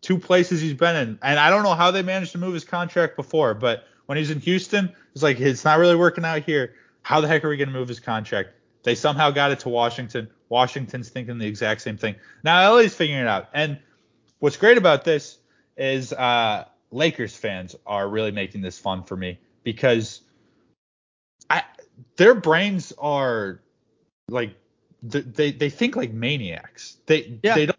two places he's been in. And I don't know how they managed to move his contract before, but when he's in Houston, it's like it's not really working out here. How the heck are we gonna move his contract? They somehow got it to Washington. Washington's thinking the exact same thing. Now LA's figuring it out. And what's great about this is uh, Lakers fans are really making this fun for me because I their brains are like they they think like maniacs. They Yeah. they don't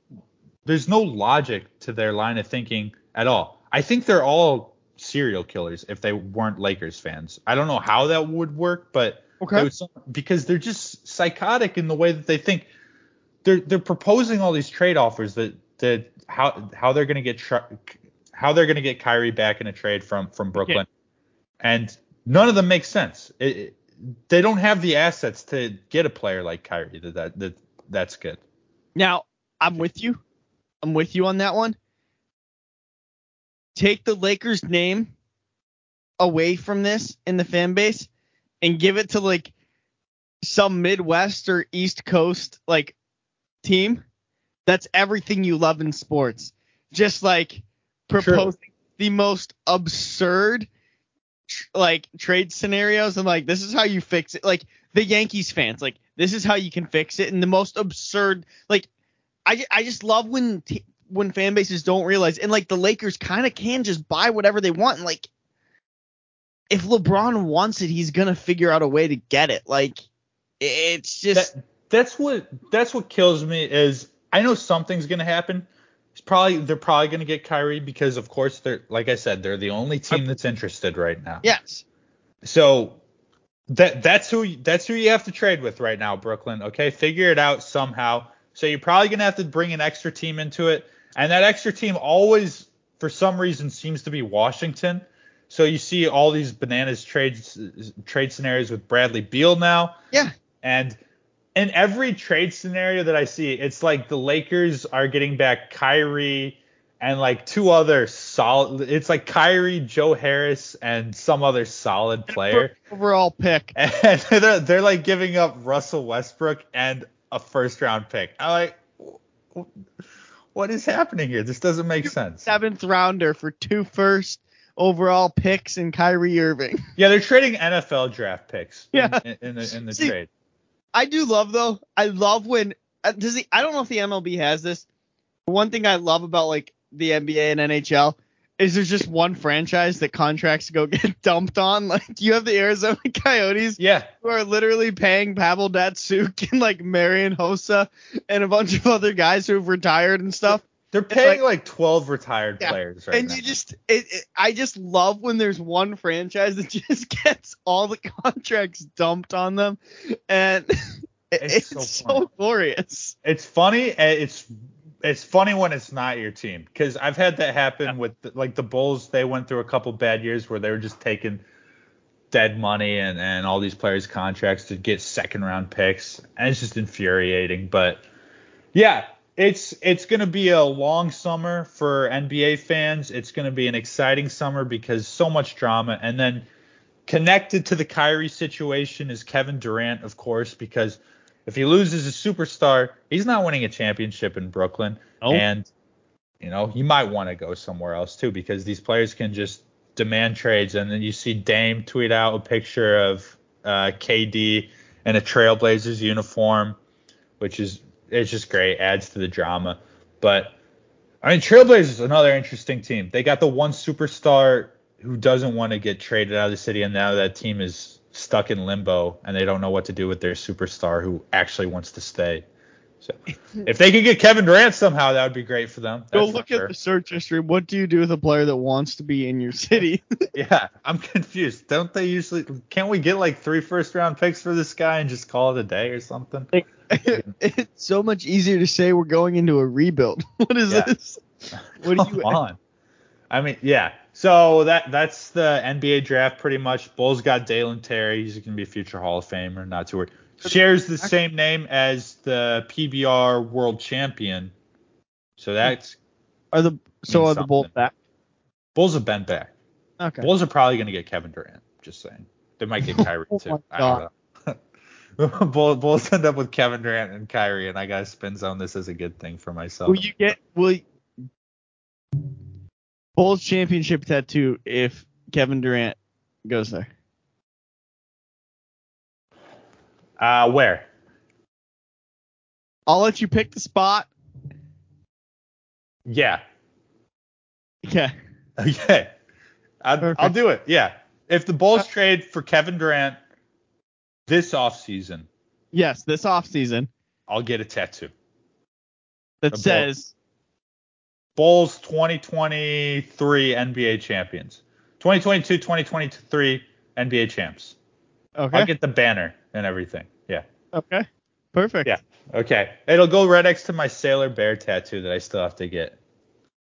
there's no logic to their line of thinking at all. I think they're all serial killers if they weren't Lakers fans. I don't know how that would work, but Okay. would because they're just psychotic in the way that they think. They're they're proposing all these trade offers that that how how they're gonna get tra- how they're gonna get Kyrie back in a trade from from Brooklyn, and none of them make sense. It, it- they don't have the assets to get a player like Kyrie that that, that that's good. Now, I'm with you. I'm with you on that one. Take the Lakers name away from this in the fan base and give it to like some Midwest or East Coast like team. That's everything you love in sports. Just like proposing the most absurd like trade scenarios and like this is how you fix it. Like the Yankees fans, like this is how you can fix it. And the most absurd, like I, I just love when t- when fan bases don't realize and like the Lakers kind of can just buy whatever they want and like if LeBron wants it he's going to figure out a way to get it like it's just that, that's what that's what kills me is I know something's gonna happen. It's probably they're probably gonna get Kyrie because of course they're like I said they're the only team that's interested right now. yes So that that's who that's who you have to trade with right now, Brooklyn. Okay, figure it out somehow. So you're probably gonna have to bring an extra team into it, and that extra team always, for some reason, seems to be Washington. So you see all these bananas trades trade scenarios with Bradley Beal now, yeah and in every trade scenario that I see, it's like the Lakers are getting back Kyrie and like two other solid. It's like Kyrie, Joe Harris, and some other solid player. overall pick And they're, they're like giving up Russell Westbrook and a first round pick. I'm like, what is happening here? This doesn't make sense. seventh rounder for two first overall picks and Kyrie Irving Yeah, they're trading NFL draft picks. in- Yeah. In, in the in the See, trade. I do love though. I love when uh, does he? I don't know if the MLB has this. One thing I love about like the NBA and NHL is there's just one franchise that contracts go get dumped on. Like you have the Arizona Coyotes Yeah. who are literally paying Pavel Datsyuk and like Marian Hossa and a bunch of other guys who've retired and stuff. They're paying like- like, 12 retired Yeah, players right and now. you just it, it, I just love when there's one franchise that just gets all the contracts dumped on them and it- It's it's, so so, glorious. it's funny it's it's funny when it's not your team because I've had that happen with the, like the Bulls. They went through a couple bad years where they were just taking dead money and and all these players' contracts to get second round picks, and it's just infuriating. But yeah, it's it's gonna be a long summer for NBA fans. It's gonna be an exciting summer because so much drama, and then connected to the Kyrie situation is Kevin Durant, of course, because if he loses a superstar, he's not winning a championship in Brooklyn. Nope. And you know, he might want to go somewhere else too because these players can just demand trades, and then you see Dame tweet out a picture of uh, KD in a Trailblazers uniform, which is it's just great, adds to the drama. But I mean, Trailblazers another interesting team. They got the one superstar who doesn't want to get traded out of the city, and now that team is stuck in limbo, and they don't know what to do with their superstar who actually wants to stay. So if they could get Kevin Durant somehow, that would be great for them. Go That's for look sure. at the search history. What do you do with a player that wants to be in your city? Yeah, I'm confused. Don't they usually? Can't we get like three first round picks for this guy and just call it a day or something? it's so much easier to say we're going into a rebuild. What is Yeah. this? What do Come you? on. I mean, yeah. So that that's the NBA draft pretty much. Bulls got Dalen Terry. He's gonna be a future Hall of Famer. Not too worried. Shares the same name as the PBR World Champion. So that's Are the so Means are the Bulls something. back? Bulls have been back. Okay. Bulls are probably gonna get Kevin Durant. Just saying. They might get oh Kyrie Oh too. my I don't know. Bull- Bulls end up with Kevin Durant and Kyrie, and I gotta spin zone this as a good thing for myself. Will you get will you- Bulls championship tattoo if Kevin Durant goes there? Uh, where? I'll let you pick the spot. Yeah. Okay. Okay. I'll, I'll do it. Yeah. If the Bulls trade for Kevin Durant this offseason, Yes, this offseason I'll get a tattoo. that says Bulls 2023 NBA champions. 2022 2023 NBA champs. okay. I'll get the banner and everything. Yeah. okay. Perfect. Yeah. Okay. It'll go right next to my Sailor Bear tattoo that I still have to get.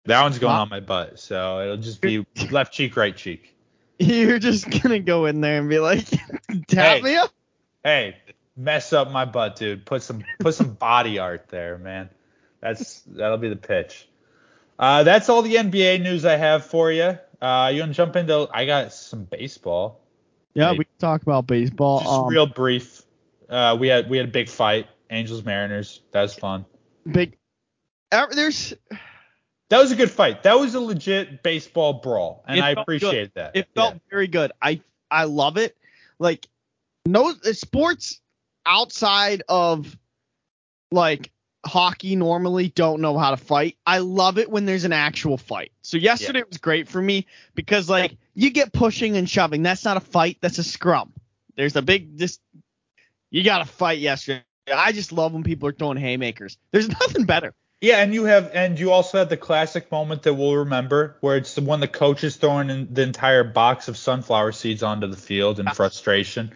That one's going Wow. on my butt, so it'll just be left cheek, right cheek. You're just gonna go in there and be like, tap Hey. me up. Hey, mess up my butt, dude. Put some put some body art there, man. That's that'll be the pitch. Uh, that's all the NBA news I have for you. Uh, you to jump into? I got some baseball. Yeah, Hey. We can talk about baseball. Just um, real brief. Uh, we had we had a big fight, Angels Mariners. That was fun. big. There's That was a good fight. That was a legit baseball brawl, and I felt appreciate that. it felt very good. I I love it. Like no sports outside of like hockey normally don't know how to fight. I love it when there's an actual fight. So yesterday was great for me because like you get pushing and shoving. That's not a fight. That's a scrum. There's a big just you got to fight yesterday. I just love when people are throwing haymakers. There's nothing better. Yeah, and you have and you also have the classic moment that we'll remember where it's the one the coach is throwing in the entire box of sunflower seeds onto the field in frustration.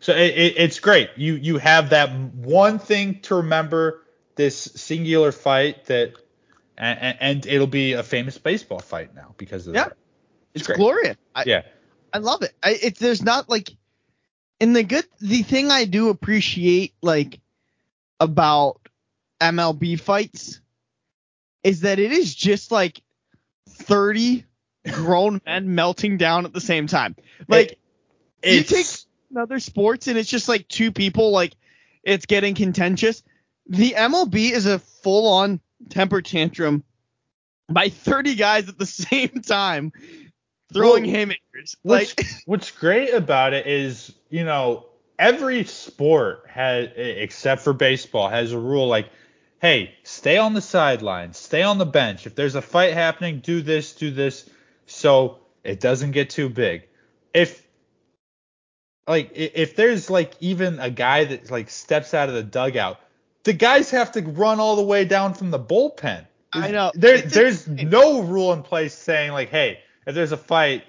So it, it, it's great. You you have that one thing to remember this singular fight that and, and it'll be a famous baseball fight now because of Yeah. that. It's great. glorious. I, Yeah. I love it. I, it's there's not like in the good the thing I do appreciate like about MLB fights is that it is just like 30 grown men melting down at the same time. Like you It's take another sports and it's just like two people like it's getting contentious. The MLB is a full on temper tantrum by 30 guys at the same time throwing Well, haymakers. Like what's great about it is, you know, every sport has, except for baseball, has a rule like, hey, stay on the sidelines, stay on the bench. If there's a fight happening, do this, do this, so it doesn't get too big. If like if there's like even a guy that like steps out of the dugout, the guys have to run all the way down from the bullpen. I know. There, there's no rule in place saying like, hey, if there's a fight,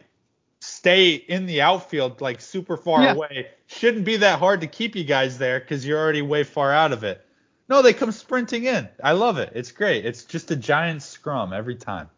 stay in the outfield like super far Yeah. away. Shouldn't be that hard to keep you guys there because you're already way far out of it. No, they come sprinting in. I love it. It's great. It's just a giant scrum every time.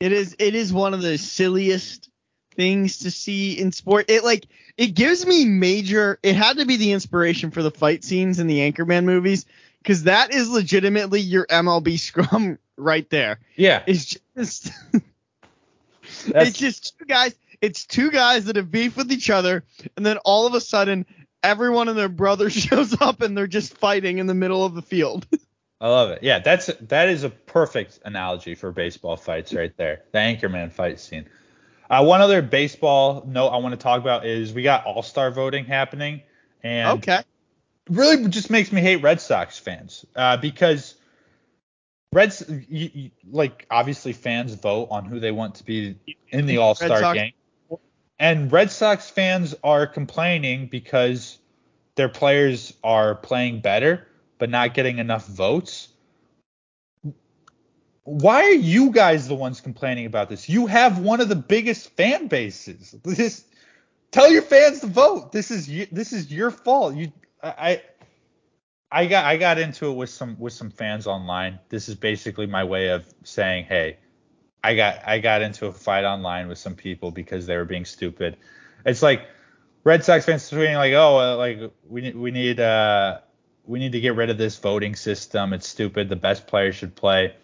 It is it is one of the silliest things to see in sport. It like it gives me major it had to be the inspiration for the fight scenes in the Anchorman movies cuz that is legitimately your MLB scrum right there. Yeah, It's just it's just two guys it's two guys that have beef with each other and then all of a sudden everyone and their brother shows up and they're just fighting in the middle of the field. I love it. Yeah, that's that is a perfect analogy for baseball fights right there. The Anchorman fight scene. Uh, one other baseball note I want to talk about is we got All Star voting happening, and Okay. really just makes me hate Red Sox fans uh, because Reds you, you, like obviously fans vote on who they want to be in the All Star game, and Red Sox fans are complaining because their players are playing better but not getting enough votes. Why are you guys the ones complaining about this? You have one of the biggest fan bases. This tell your fans to vote. This is this is your fault. You I I got I got into it with some with some fans online. This is basically my way of saying, hey, I got I got into a fight online with some people because they were being stupid. It's like Red Sox fans tweeting like, oh, like we we need uh we need to get rid of this voting system. It's stupid. The best players should play.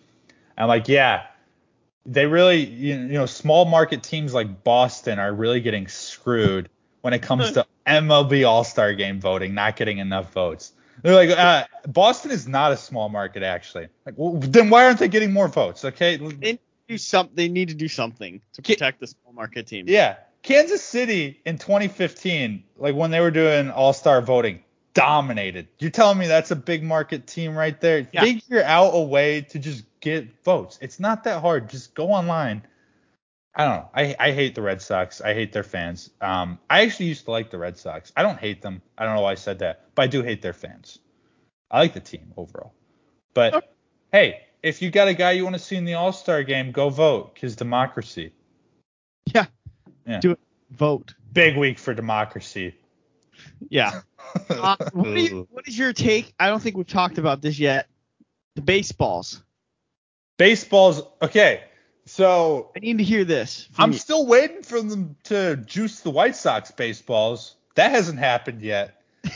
I'm like, yeah, they really, you you know, small market teams like Boston are really getting screwed when it comes to MLB All Star Game voting, not getting enough votes. They're like, uh, Boston is not a small market actually. Like, well, then why aren't they getting more votes? Okay, They do some. They need to do something to protect the small market teams. yeah, Kansas City in 2015, like when they were doing All Star voting, dominated. You're telling me that's a big market team right there? Yeah. Figure out a way to just get votes. It's not that hard. Just go online. I don't know. I, I hate the Red Sox. I hate their fans. Um, I actually used to like the Red Sox. I don't hate them. I don't know why I said that, but I do hate their fans. I like the team overall. But Okay. hey, if you got a guy you want to see in the All Star game, go vote. Cause democracy. Yeah. Yeah. Do it. Vote. Big week for democracy. Yeah. Uh, what, you, what is your take? I don't think we've talked about this yet. The baseballs. Baseball's okay. So I need to hear this. I'm you. still waiting for them to juice the White Sox baseballs. That hasn't happened yet.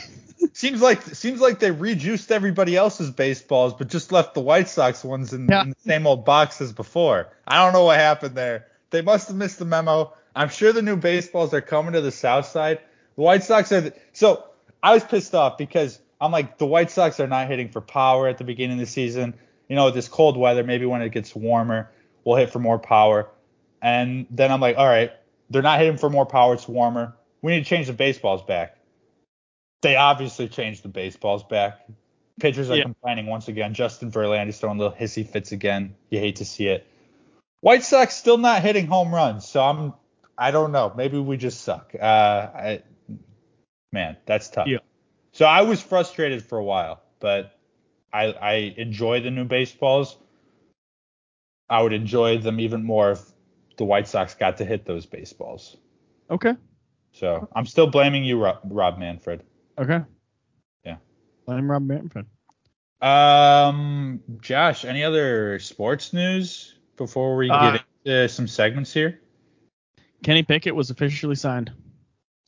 seems like seems like they rejuiced everybody else's baseballs, but just left the White Sox ones in, Yeah. in the same old box as before. I don't know what happened there. They must have missed the memo. I'm sure the new baseballs are coming to the South Side. The White Sox are the, so I was pissed off because I'm like the White Sox are not hitting for power at the beginning of the season. You know, this cold weather, maybe when it gets warmer, we'll hit for more power. And then I'm like, all right, they're not hitting for more power. It's warmer. We need to change the baseballs back. They obviously changed the baseballs back. Pitchers are Yeah. complaining once again. Justin Verlander's throwing little hissy fits again. You hate to see it. White Sox still not hitting home runs, so I'm I don't know. Maybe we just suck. Uh, I, man, that's tough. Yeah. So I was frustrated for a while, but I I enjoy the new baseballs. I would enjoy them even more if the White Sox got to hit those baseballs. Okay. So I'm still blaming you, Rob, Rob Manfred. Okay. Yeah. I'm Rob Manfred. Um, Josh, any other sports news before we Uh, get into some segments here? Kenny Pickett was officially signed.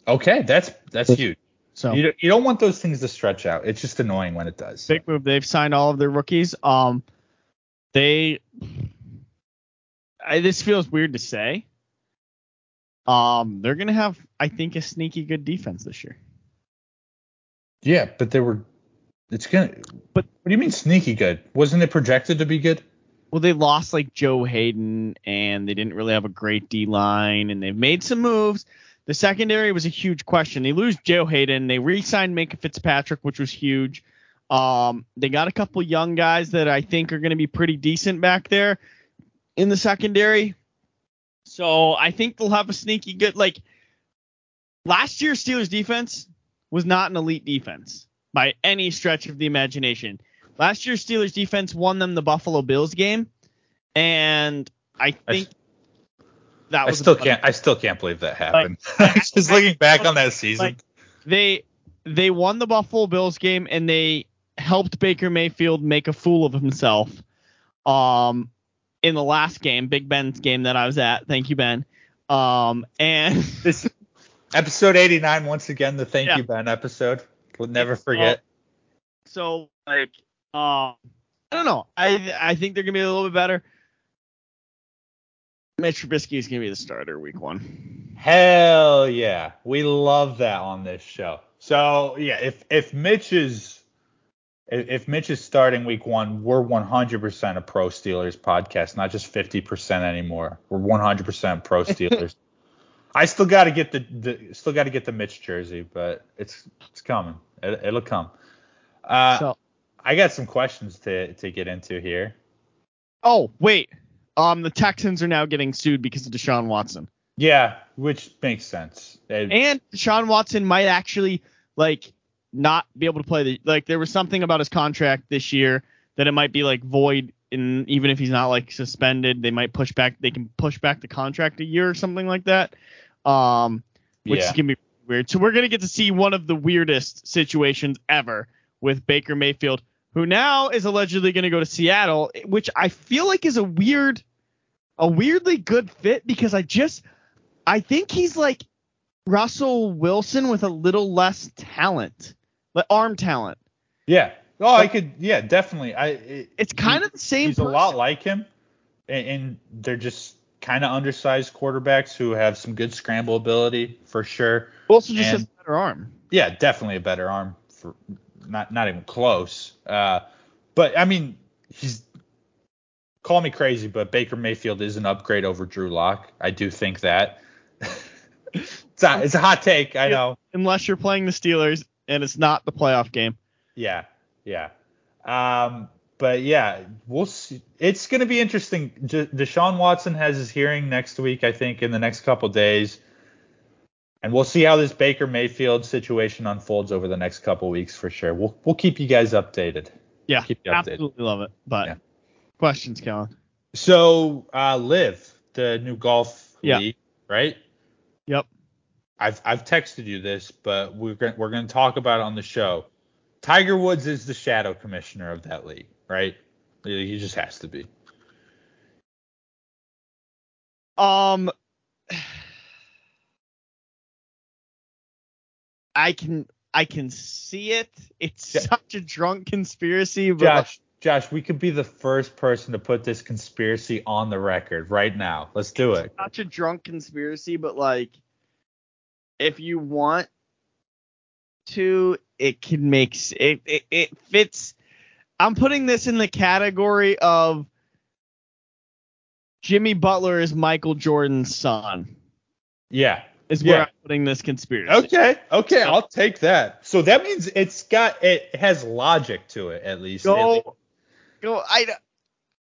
Okay, that's that's huge. So You don't, you don't want those things to stretch out. It's just annoying when it does. big move. They've signed all of their rookies. Um, they. I, this feels weird to say. Um, they're gonna have, I think, a sneaky good defense this year. Yeah, but they were. It's gonna. But- what do you mean sneaky good? Wasn't it projected to be good? Well, they lost like Joe Haden, and they didn't really have a great D line, and they've made some moves. The secondary was a huge question. They lose Joe Haden. They re-signed Minkah Fitzpatrick, which was huge. Um, they got a couple young guys that I think are going to be pretty decent back there in the secondary. So I think they'll have a sneaky good. Like last year's Steelers defense was not an elite defense by any stretch of the imagination. Last year's Steelers defense won them the Buffalo Bills game, and I think that I was still can't. I still can't believe that happened. just looking back on that season. like, they they won the Buffalo Bills game and they helped Baker Mayfield make a fool of himself. Um, in the last game, Big Ben's game that I was at. Thank you, Ben. Um, and this episode 89 once again the thank Yeah. you Ben episode. We'll never forget. so like, um, I don't know. I I think they're gonna be a little bit better. Mitch Trubisky is gonna be the starter week one. Hell yeah. We love that on this show. So yeah, if if Mitch is if if Mitch is starting week one, we're 100% a pro Steelers podcast, not just 50% anymore. We're 100% pro Steelers. I still got to get the, the still got to get the Mitch jersey, but it's it's coming. It, it'll come. Uh, So, I got some questions to to get into here. oh wait, um, the Texans are now getting sued because of Deshaun Watson, Yeah, which makes sense. It- and Deshaun Watson might actually like not be able to play the like there was something about his contract this year that it might be like void and even if he's not like suspended they might push back they can push back the contract a year or something like that um which Yeah. is gonna be weird so we're gonna get to see one of the weirdest situations ever with baker mayfield who now is allegedly gonna go to seattle which i feel like is a weird a weirdly good fit because i just i think he's like russell wilson with a little less talent like arm talent yeah. Oh, I could. Yeah, definitely. I. It, it's kind of the same he's a lot like him, and, and they're just kind of undersized quarterbacks who have some good scramble ability for sure. Wilson just has a better arm. Yeah, definitely a better arm for not not even close. Uh, but I mean, he's call me crazy, but Baker Mayfield is an upgrade over Drew Lock. I do think that. it's, a, it's a hot take, I know. Unless you're playing the Steelers and it's not the playoff game. Yeah, yeah. Um, but yeah, we'll see. It's going to be interesting. J- Deshaun Watson has his hearing next week, I think, in the next couple days. And we'll see how this Baker Mayfield situation unfolds over the next couple weeks for sure. We'll we'll keep you guys updated. Yeah, Keep you updated. absolutely love it. But Yeah. Questions, Kellen? So, uh, LIV, the new golf Yeah. league, right? Yep. I've I've texted you this, but we're going we're going to talk about it on the show. Tiger Woods is the shadow commissioner of that league, right? He just has to be. Um, I can I can see it. It's Yeah. such a drunk conspiracy, but Josh, Josh, we could be the first person to put this conspiracy on the record right now. Let's do it. It's such a drunk conspiracy, but like if you want to, it can make it it, it fits. I'm putting this in the category of Jimmy Butler is Michael Jordan's son. Yeah. Is where Yeah. I'm putting this conspiracy. Okay. Okay. I'll take that. So that means it's got it has logic to it at least. It, I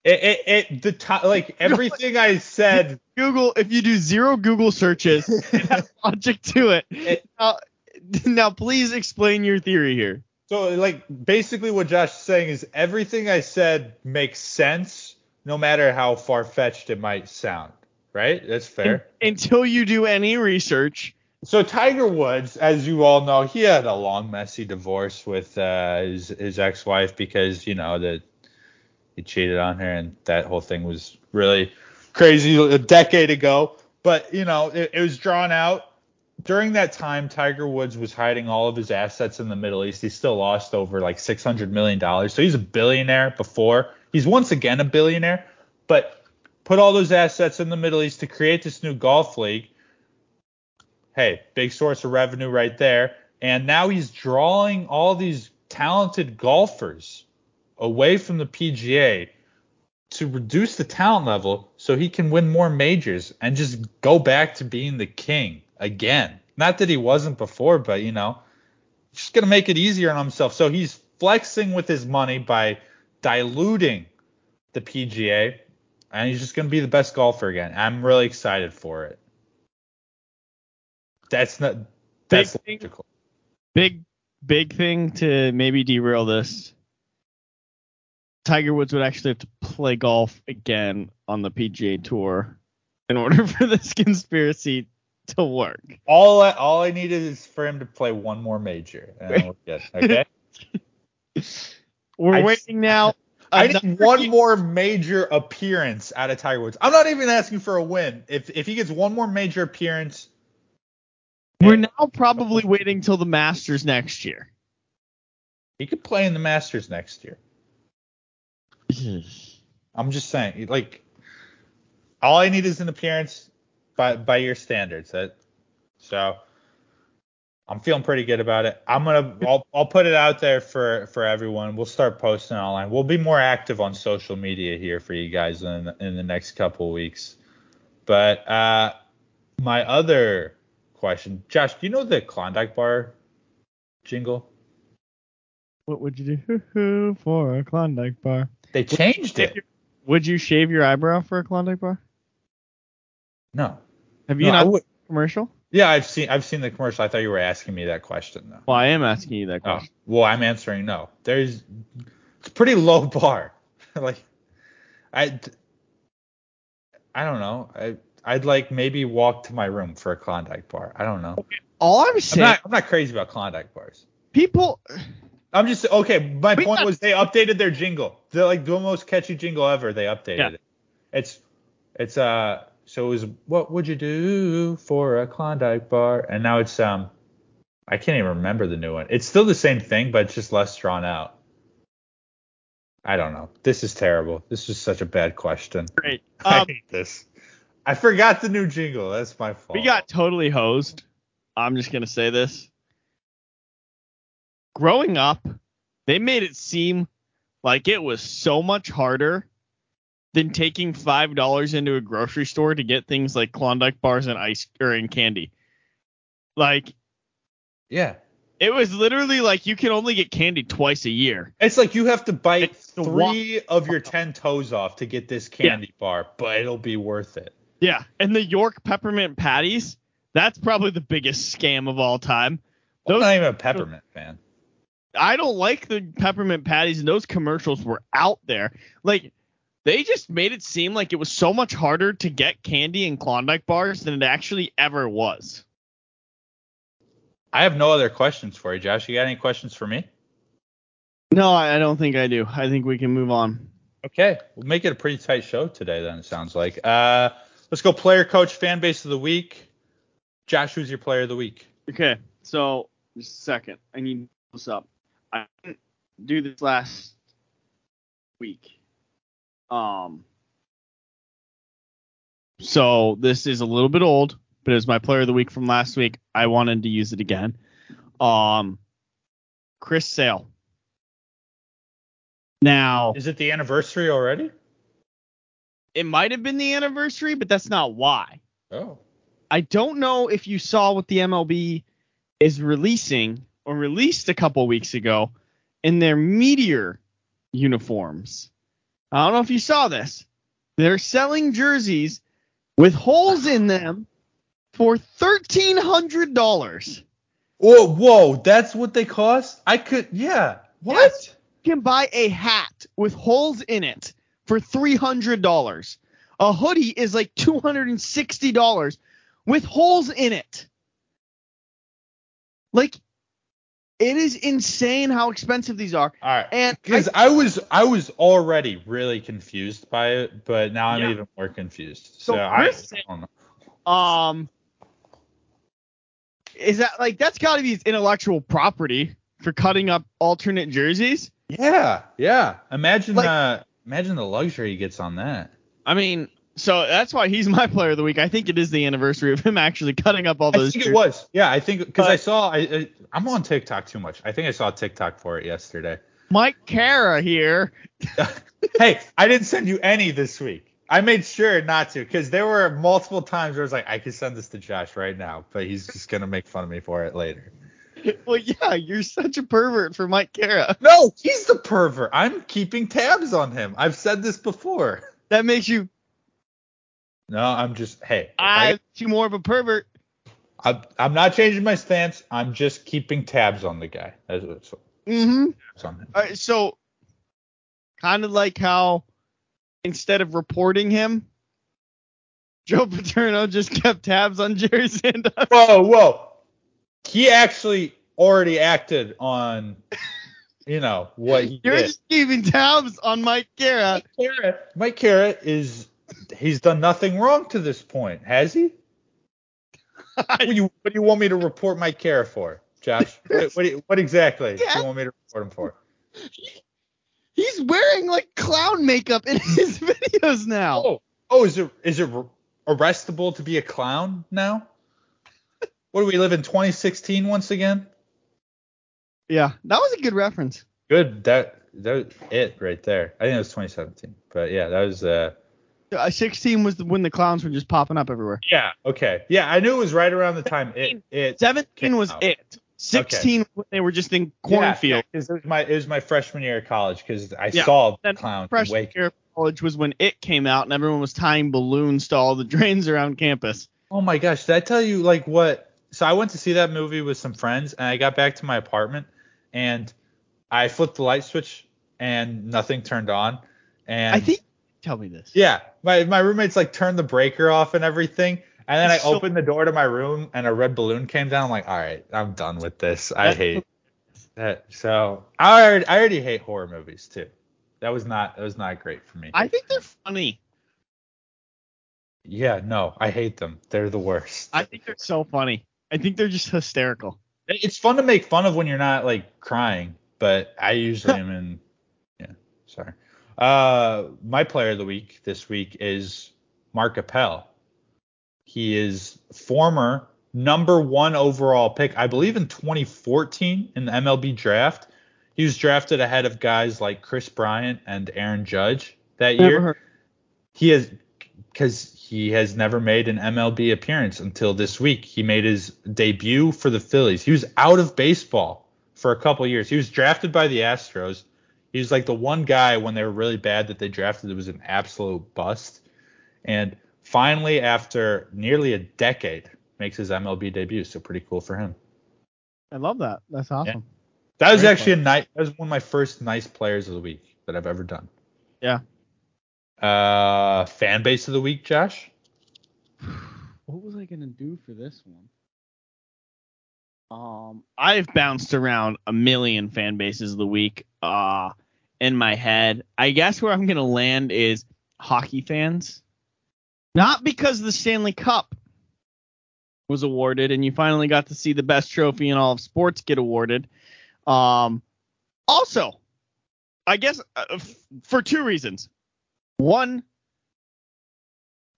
it, it, it the like everything I said. Google if you do zero Google searches, it has logic to it. It- now, now, please explain your theory here. So like basically what Josh is saying is everything I said makes sense no matter how far fetched it might sound. Right? That's fair. Until you do any research, So Tiger Woods, as you all know, he had a long, messy divorce with uh, his his ex-wife because you know that he cheated on her, and that whole thing was really crazy a decade ago. But you know, it, it was drawn out. During that time, Tiger Woods was hiding all of his assets in the Middle East. He still lost over like 600 million dollars. So he's a billionaire before. He's once again a billionaire, but put all those assets in the Middle East to create this new golf league hey, big source of revenue right there. And now he's drawing all these talented golfers away from the PGA to reduce the talent level so he can win more majors and just go back to being the king again. Not that he wasn't before, but you know, just gonna make it easier on himself. So he's flexing with his money by diluting the PGA, and he's just gonna be the best golfer again. I'm really excited for it. That's not that's Big thing- big big thing to maybe derail this. Tiger Woods would actually have to play golf again on the PGA Tour in order for this conspiracy to work. All I, all I needed is for him to play one more major, and. Okay. We're I- waiting now. I need one year- more major appearance out of Tiger Woods. I'm not even asking for a win. If if he gets one more major appearance, We're now probably waiting till the Masters next year. he could play in the Masters next year. I'm just saying, like, all I need is an appearance by by your standards. That so I'm feeling pretty good about it. I'm gonna I'll I'll put it out there for for everyone. We'll start posting online. We'll be more active on social media here for you guys in in the next couple weeks. But uh My other question, Josh, do you know the Klondike bar jingle? What would you do for a Klondike bar? They changed it. Would you shave your eyebrow for a Klondike bar? No. Have you No, not would- commercial? Yeah, I've seen I've seen the commercial. I thought you were asking me that question though. Well, I am asking you that Oh, question. well, I'm answering no. There's it's pretty low bar. like I I don't know. I I'd like maybe walk to my room for a Klondike bar. I don't know. All I'm I'm saying, not I'm not crazy about Klondike bars. people. I'm just okay. My We point got- was they updated their jingle. They're like the most catchy jingle ever. They updated Yeah. it. It's it's uh so it was what would you do for a Klondike bar? And now it's um I can't even remember the new one. It's still the same thing, but it's just less drawn out. I don't know. This is terrible. This is such a bad question. Great. I Um, hate this. I forgot the new jingle. That's my fault. we got totally hosed. I'm just gonna say this. Growing up, they made it seem like it was so much harder than taking five dollars into a grocery store to get things like Klondike bars and ice or and candy. Like yeah. it was literally like you can only get candy twice a year. It's like you have to bite It's three of your ten toes off to get this candy bar, but it'll be worth it. Yeah, and the York peppermint patties, that's probably the biggest scam of all time. I'm not even a peppermint fan. I don't like the peppermint patties, and those commercials were out there. Like they just made it seem like it was so much harder to get candy and Klondike bars than it actually ever was. I have no other questions for you, Josh. You got any questions for me? No, I I don't think I do. I think we can move on. Okay, we'll make it a pretty tight show today. Then it sounds like. Uh, let's go. Player, coach, fan base of the week. Josh, who's your player of the week? Okay, so just a second. I need to pull this up. I didn't do this last week. Um. So this is a little bit old, but it's my player of the week from last week. I wanted to use it again. Um, Chris Sale. Now Is it the anniversary already? it might have been the anniversary, but that's not why. Oh. I don't know if you saw what the MLB is releasing or released a couple weeks ago in their meteor uniforms. I don't know if you saw this. They're selling jerseys with holes in them for thirteen hundred dollars. Whoa, whoa, that's what they cost? I could, yeah. What? You can buy a hat with holes in it for three hundred dollars. A hoodie is like two hundred and sixty dollars with holes in it. Like, it is insane how expensive these are. All right. And Because I, was I was already really confused by it, but now I'm Yeah. even more confused. So So, I, Chris- I don't know. um, is that like that's got to be his intellectual property for cutting up alternate jerseys? Yeah, yeah. Imagine Like- uh imagine the luxury he gets on that. I mean, so that's why he's my player of the week. I think it is the anniversary of him actually cutting up all those. I think it was. Yeah, I think because I saw I, I I'm on TikTok too much. I think I saw TikTok for it yesterday. Mike Cara here. hey, I didn't send you any this week. I made sure not to because there were multiple times where I was like, I could send this to Josh right now, but he's just gonna make fun of me for it later. Well, yeah, you're such a pervert for Mike Cara. No, he's the pervert. I'm keeping tabs on him. I've said this before. That makes you No, I'm just hey. if I I, you more of a pervert. I'm, I'm not changing my stance. I'm just keeping tabs on the guy. That's what's Mm-hmm. that's on him. All right, so kind of like how instead of reporting him, Joe Paterno just kept tabs on Jerry Sandusky. Whoa, whoa. He actually already acted on, you know, what he You're did. just keeping tabs on Mike Cara. Carrot. Mike Carrot is he's done nothing wrong to this point, has he? What do you what do you want me to report my care for, Josh? What, what, what exactly do you want me to report him for? He's wearing like clown makeup in his videos now. Oh, oh, is it is it arrestable to be a clown now? What do we live in 2016 once again? Yeah, that was a good reference. Good, that that was it right there. I think it was 2017, but yeah, that was Uh, Uh, 16 was when the clowns were just popping up everywhere. Yeah. Okay. Yeah, I knew it was right around the time it it 17 was out. it. 16 when they were just in cornfield. Yeah, 'cause it was my it was my freshman year of college because I Yeah. saw the Then clown in Freshman Wake. year of college was when it came out and everyone was tying balloons to all the drains around campus. Oh my gosh, did I tell you like what? So I went to see that movie with some friends, and I got back to my apartment, and I flipped the light switch, and nothing turned on. And I think tell me this. yeah, my my roommates like turned the breaker off and everything, and then I so- opened the door to my room, and a red balloon came down. I'm like, all right, I'm done with this. I hate that. So I already, I already hate horror movies too. That was not that was not great for me. I think they're funny. yeah, no, I hate them. They're the worst. I think they're so funny. I think they're just hysterical. It's fun to make fun of when you're not like crying, but I usually am in. Yeah, sorry. Uh, my player of the week this week is Mark Appel. He is former number one overall pick, I believe in 2014 in the MLB draft. He was drafted ahead of guys like Kris Bryant and Aaron Judge that Never year heard- he has because he has never made an MLB appearance until this week. He made his debut for the Phillies. He was out of baseball for a couple years. He was drafted by the Astros. He was like the one guy when they were really bad that they drafted that was an absolute bust. And finally, after nearly a decade, makes his MLB debut. So pretty cool for him. I love that. That's awesome. That was Great actually a night. That was one of my first nice players of the week that I've ever done. Yeah. Uh, fan base of the week, Josh. What was I gonna do for this one? Um, I've bounced around a million fan bases of the week. Uh, in my head, I guess where I'm gonna land is hockey fans. Not because the Stanley Cup was awarded and you finally got to see the best trophy in all of sports get awarded. Um, also, I guess uh, f- for two reasons. One,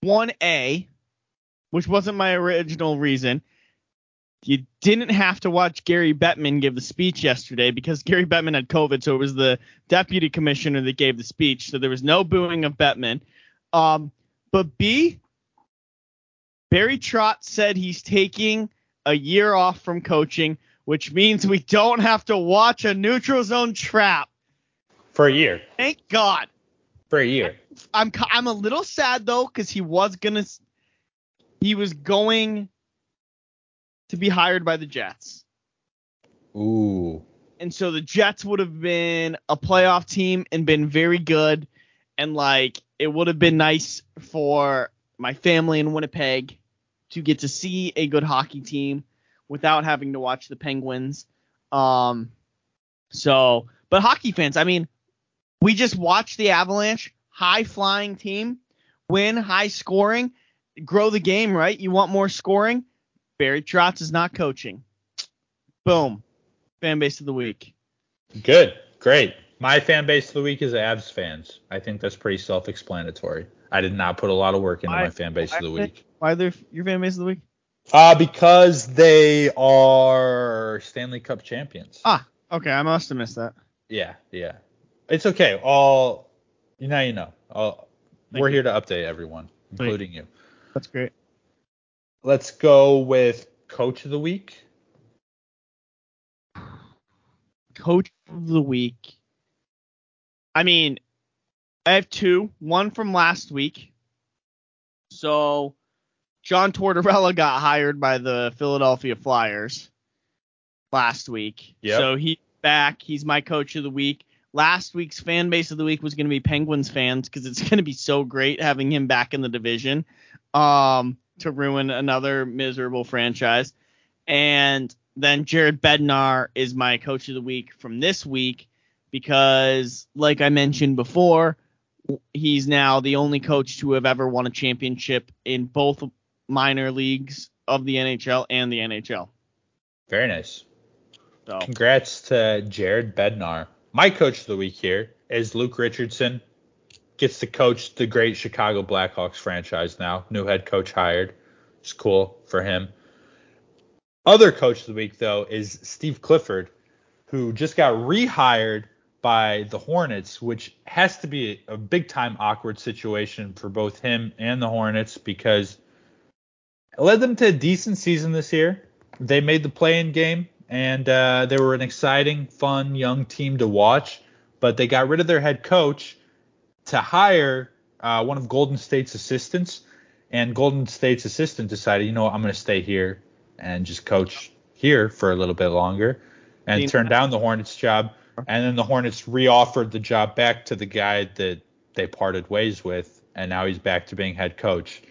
one A, which wasn't my original reason. You didn't have to watch Gary Bettman give the speech yesterday because Gary Bettman had COVID, so it was the deputy commissioner that gave the speech. So there was no booing of Bettman. Um, but B, Barry Trotz said he's taking a year off from coaching, which means we don't have to watch a neutral zone trap. For a year. Thank God. For a year. I'm I'm a little sad though because he was gonna he was going to be hired by the Jets, Ooh. and so the Jets would have been a playoff team and been very good, and like it would have been nice for my family in Winnipeg to get to see a good hockey team without having to watch the Penguins. Um, so but hockey fans, I mean, we just watched the Avalanche, high flying team, win, high scoring, grow the game, right? You want more scoring? Barry Trotz is not coaching. Boom. Fan base of the week. Good. Great. My fan base of the week is Avs fans. I think that's pretty self-explanatory. I did not put a lot of work into Why- my fan base of the week. Why they're your fan base of the week? Uh, because they are Stanley Cup champions. Ah, okay, I must have missed that. Yeah, yeah. It's okay. All you now you know. All, we're you. here to update everyone, including you. That's great. Let's go with coach of the week. Coach of the week. I mean, I have two. One from last week. So, John Tortorella got hired by the Philadelphia Flyers last week. Yep. So he's back. He's my coach of the week. Last week's fan base of the week was going to be Penguins fans because it's going to be so great having him back in the division um, to ruin another miserable franchise. And then Jared Bednar is my coach of the week from this week because, like I mentioned before, he's now the only coach to have ever won a championship in both minor leagues of the NHL and the NHL. Very nice. So Congrats to Jared Bednar. My coach of the week here is Luke Richardson. Gets to coach the great Chicago Blackhawks franchise now. New head coach hired. It's cool for him. Other coach of the week though is Steve Clifford, who just got rehired by the Hornets, which has to be a big time awkward situation for both him and the Hornets because it led them to a decent season this year. They made the play-in game, and uh, they were an exciting, fun, young team to watch. But they got rid of their head coach to hire uh, one of Golden State's assistants, and Golden State's assistant decided, you know, what, I'm going to stay here and just coach here for a little bit longer, and Dean- turned down the Hornets job. And then the Hornets reoffered the job back to the guy that they parted ways with, and now he's back to being head coach.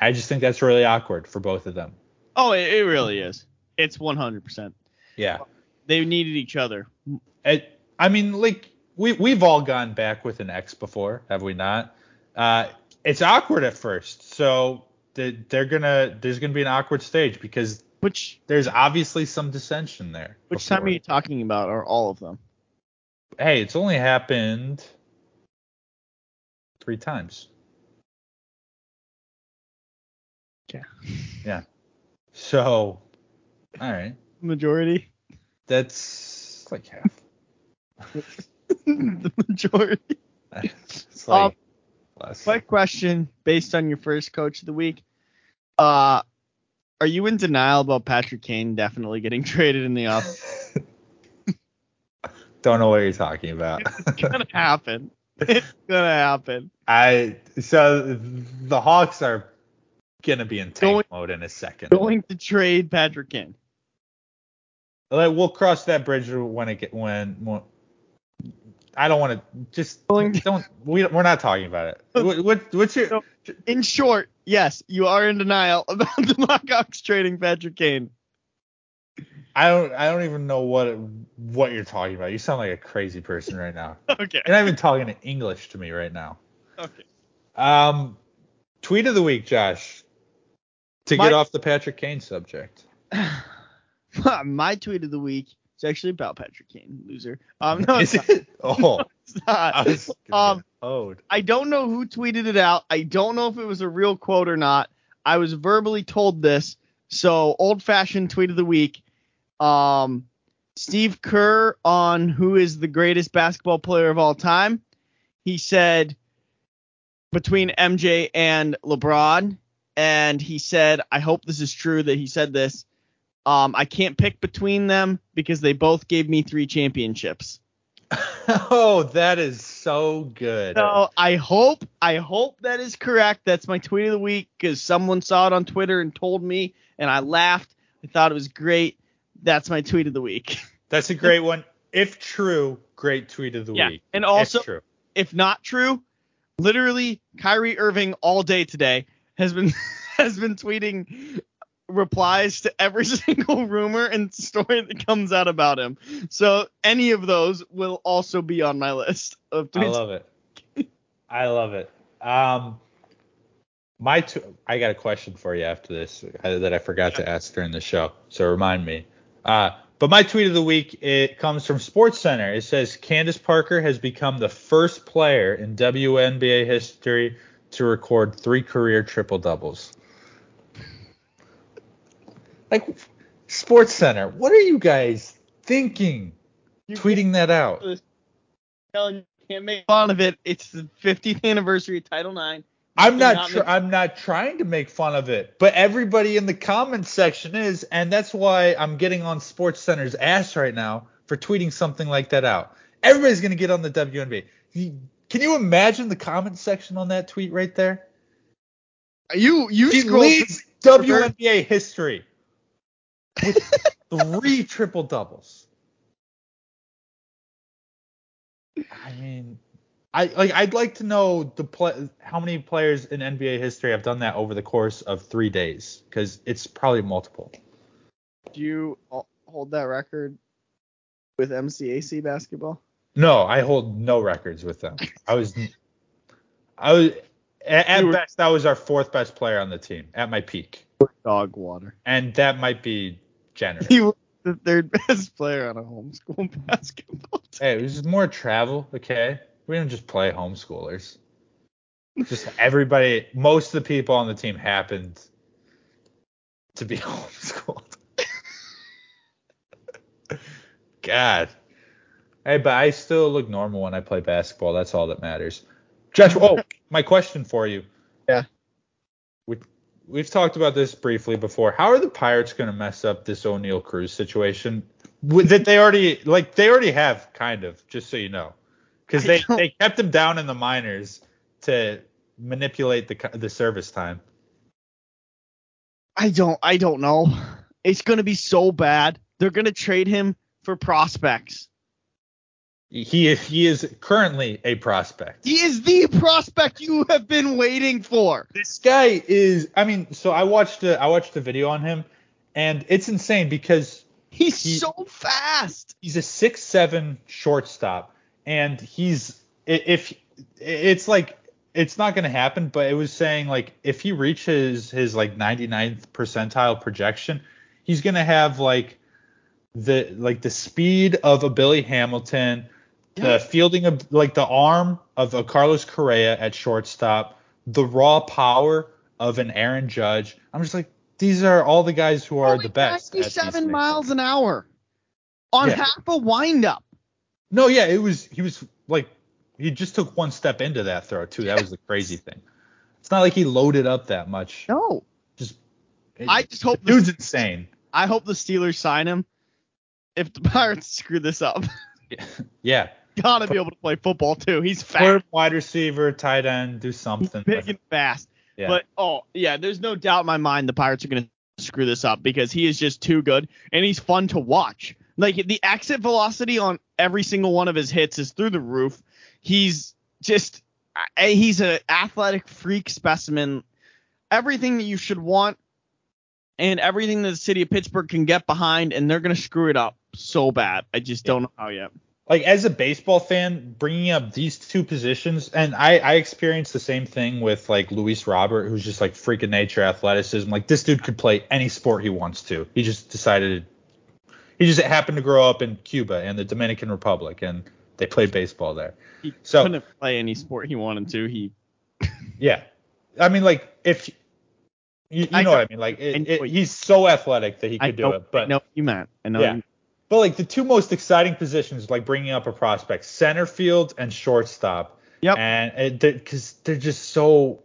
I just think that's really awkward for both of them. Oh, it, it really is. It's 100%. Yeah. They needed each other. It, I mean, like we we've all gone back with an ex before, have we not? Uh, it's awkward at first, so they- they're gonna there's gonna be an awkward stage because Which there's obviously some dissension there. which time are you talking about? Or all of them? Hey, it's only happened three times. Yeah. Yeah. So, all right, Majority. that's like half. The majority. It's like Um, less. My question, based on your first coach of the week, uh, are you in denial about Patrick Kane definitely getting traded in the off? Don't know what you're talking about. It's gonna happen. It's gonna happen. I so the Hawks are gonna be in tank Going- mode in a second. Going to trade Patrick Kane. Like, we'll cross that bridge when it get when. I don't want to just don't. We we're not talking about it. What, what what's your? No. In short, yes, you are in denial about the Blackhawks trading Patrick Kane. I don't I don't even know what what you're talking about. You sound like a crazy person right now. Okay. You're not even talking in English to me right now. Okay. Um, tweet of the week, Josh. To My- get off the Patrick Kane subject. My tweet of the week is actually about Patrick Kane, loser. Um, no, it's not. Oh, It's not. I Um, oh. I don't know who tweeted it out. I don't know if it was a real quote or not. I was verbally told this. So old fashioned tweet of the week. Um, Steve Kerr on who is the greatest basketball player of all time. He said between MJ and LeBron, and he said, I hope this is true that he said this. Um, I can't pick between them because they both gave me three championships. Oh, that is so good. So I hope I hope that is correct. That's my tweet of the week because someone saw it on Twitter and told me, and I laughed. I thought it was great. That's my tweet of the week. That's a great one. If true, great tweet of the Yeah, week. and also- if if not true, literally Kyrie Irving all day today has been has been tweeting replies to every single rumor and story that comes out about him. So any of those will also be on my list of I love it. I love it. Um, my t- I got a question for you after this uh, that I forgot to ask during the show, so remind me. Uh, but my tweet of the week it comes from SportsCenter. It says Candace Parker has become the first player in WNBA history to record three career triple doubles. Like SportsCenter, what are you guys thinking? You Tweeting that out. Helen, you can't make fun of it. It's the 50th anniversary of Title IX. I'm not. Tr- make- I'm not trying to make fun of it, but everybody in the comments section is, and that's why I'm getting on SportsCenter's ass right now for tweeting something like that out. Everybody's gonna get on the WNBA. Can you imagine the comment section on that tweet right there? You you She leads WNBA history with three triple doubles. I mean, I like. I'd like to know the play, how many players in NBA history have done that over the course of three days, because it's probably multiple. Do you hold that record with MCAC basketball? No, I hold no records with them. I was, I was at, at were- best, that was our fourth best player on the team at my peak, Dog water. and that might be generous. He was the third best player on a homeschool basketball team. Hey, it was just more travel, okay? We didn't just play homeschoolers. Just everybody, most of the people on the team happened to be homeschooled. God. Hey, but I still look normal when I play basketball. That's all that matters. Josh, oh, my question for you. Yeah. We, we've talked about this briefly before. How are the Pirates going to mess up this Oneil Cruz situation? That they already like they already have kind of, just so you know, because they they kept him down in the minors to manipulate the the service time. I don't I don't know. It's gonna be so bad. They're gonna trade him for prospects. He he is currently a prospect. He is the prospect you have been waiting for. This guy is. I mean, so I watched a, I watched a video on him, and it's insane because He's He- so fast. he's a six seven shortstop, and he's if it's like it's not going to happen, but it was saying like if he reaches his like 99th percentile projection, he's going to have like the like the speed of a Billy Hamilton. The fielding of like the arm of a Carlos Correa at shortstop, the raw power of an Aaron Judge. I'm just like these are all the guys who are Only the best. at 97 miles an hour on Yeah. half a windup. No, yeah, it was he was like he just took one step into that throw too. That was the crazy thing. It's not like he loaded up that much. No. Just I just hope dude's the, insane. I hope the Steelers sign him. If the Pirates screw this up, Yeah. Gotta be able to play football too. He's fast, wide receiver, tight end, do something. big and fast. yeah. But oh yeah, there's no doubt in my mind the Pirates are gonna screw this up because he is just too good and he's fun to watch. Like the exit velocity on every single one of his hits is through the roof. He's just he's an athletic freak specimen. Everything that you should want and everything that the city of Pittsburgh can get behind and they're gonna screw it up so bad. I just don't know how yet. Like as a baseball fan, bringing up these two positions, and I, I experienced the same thing with like Luis Robert, who's just like freak of nature athleticism. Like this dude could play any sport he wants to. He just decided he just happened to grow up in Cuba and the Dominican Republic, and they played baseball there. He So- couldn't play any sport he wanted to. He Yeah, I mean like if you, you know know- what I mean, like it, it, he's so athletic that he could do it, but no, you meant. I know Yeah. you- But like the two most exciting positions, like bringing up a prospect, center field and shortstop. Yep. And because they're just so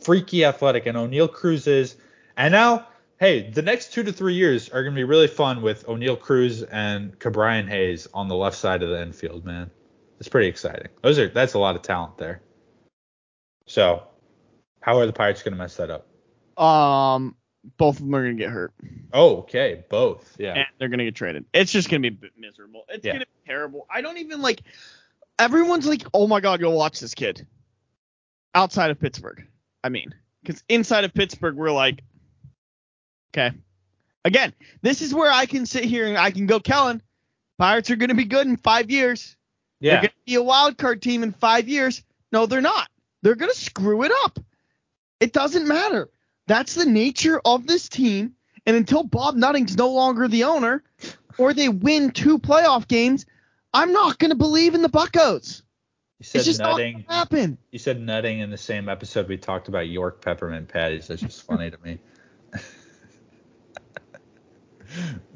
freaky athletic, and Oneil Cruz is. And now, hey, the next two to three years are gonna be really fun with Oneil Cruz and Ke'Bryan Hayes on the left side of the infield, man. It's pretty exciting. Those are that's a lot of talent there. So, how are the Pirates gonna mess that up? Um, both of them are gonna get hurt, Oh, okay, both. Yeah. and they're gonna get traded. It's just gonna be miserable. It's Yeah. gonna be terrible. I don't even like. Everyone's like, "Oh my god, go watch this kid." Outside of Pittsburgh, I mean, because inside of Pittsburgh, we're like, okay. Again, this is where I can sit here and I can go, Kellen. Pirates are gonna be good in five years. They're yeah. gonna be a wild card team in five years. No, they're not. They're gonna screw it up. It doesn't matter. That's the nature of this team. And until Bob Nutting's no longer the owner, or they win two playoff games, I'm not gonna believe in the Buckos. You said It's just nutting. not gonna happen. You said nutting in the same episode we talked about York peppermint patties. That's just funny to me.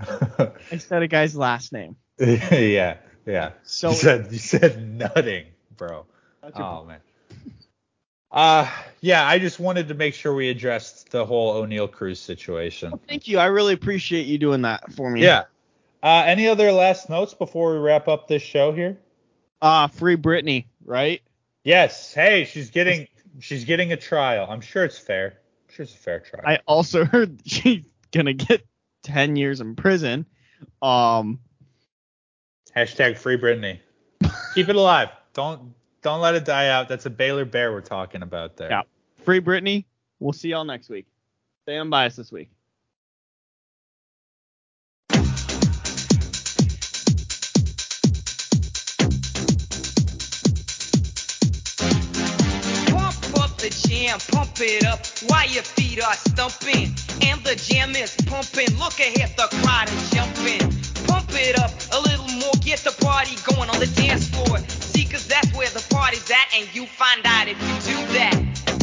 I said a guy's last name. yeah, yeah. So you said you said nutting, bro. That's your Oh man. Uh yeah, I just wanted to make sure we addressed the whole Oneil Cruz situation. Thank you. I really appreciate you doing that for me. Yeah. Uh any other last notes before we wrap up this show here? Uh free Britney, right? Yes. Hey, she's getting she's getting a trial. I'm sure it's fair. I'm sure it's a fair trial. I also heard she's gonna get ten years in prison. Um Hashtag free Britney. Keep it alive. Don't don't let it die out. That's a Baylor Bear we're talking about there. Yeah. free Britney. We'll see y'all next week. Stay unbiased this week. Pump up the jam, pump it up while your feet are stumping. And the jam is pumping. Look ahead, the crowd is jumping. Pump it up a little more, get the party going on the dance floor see, cause that's where the party's at, and you find out if you do that.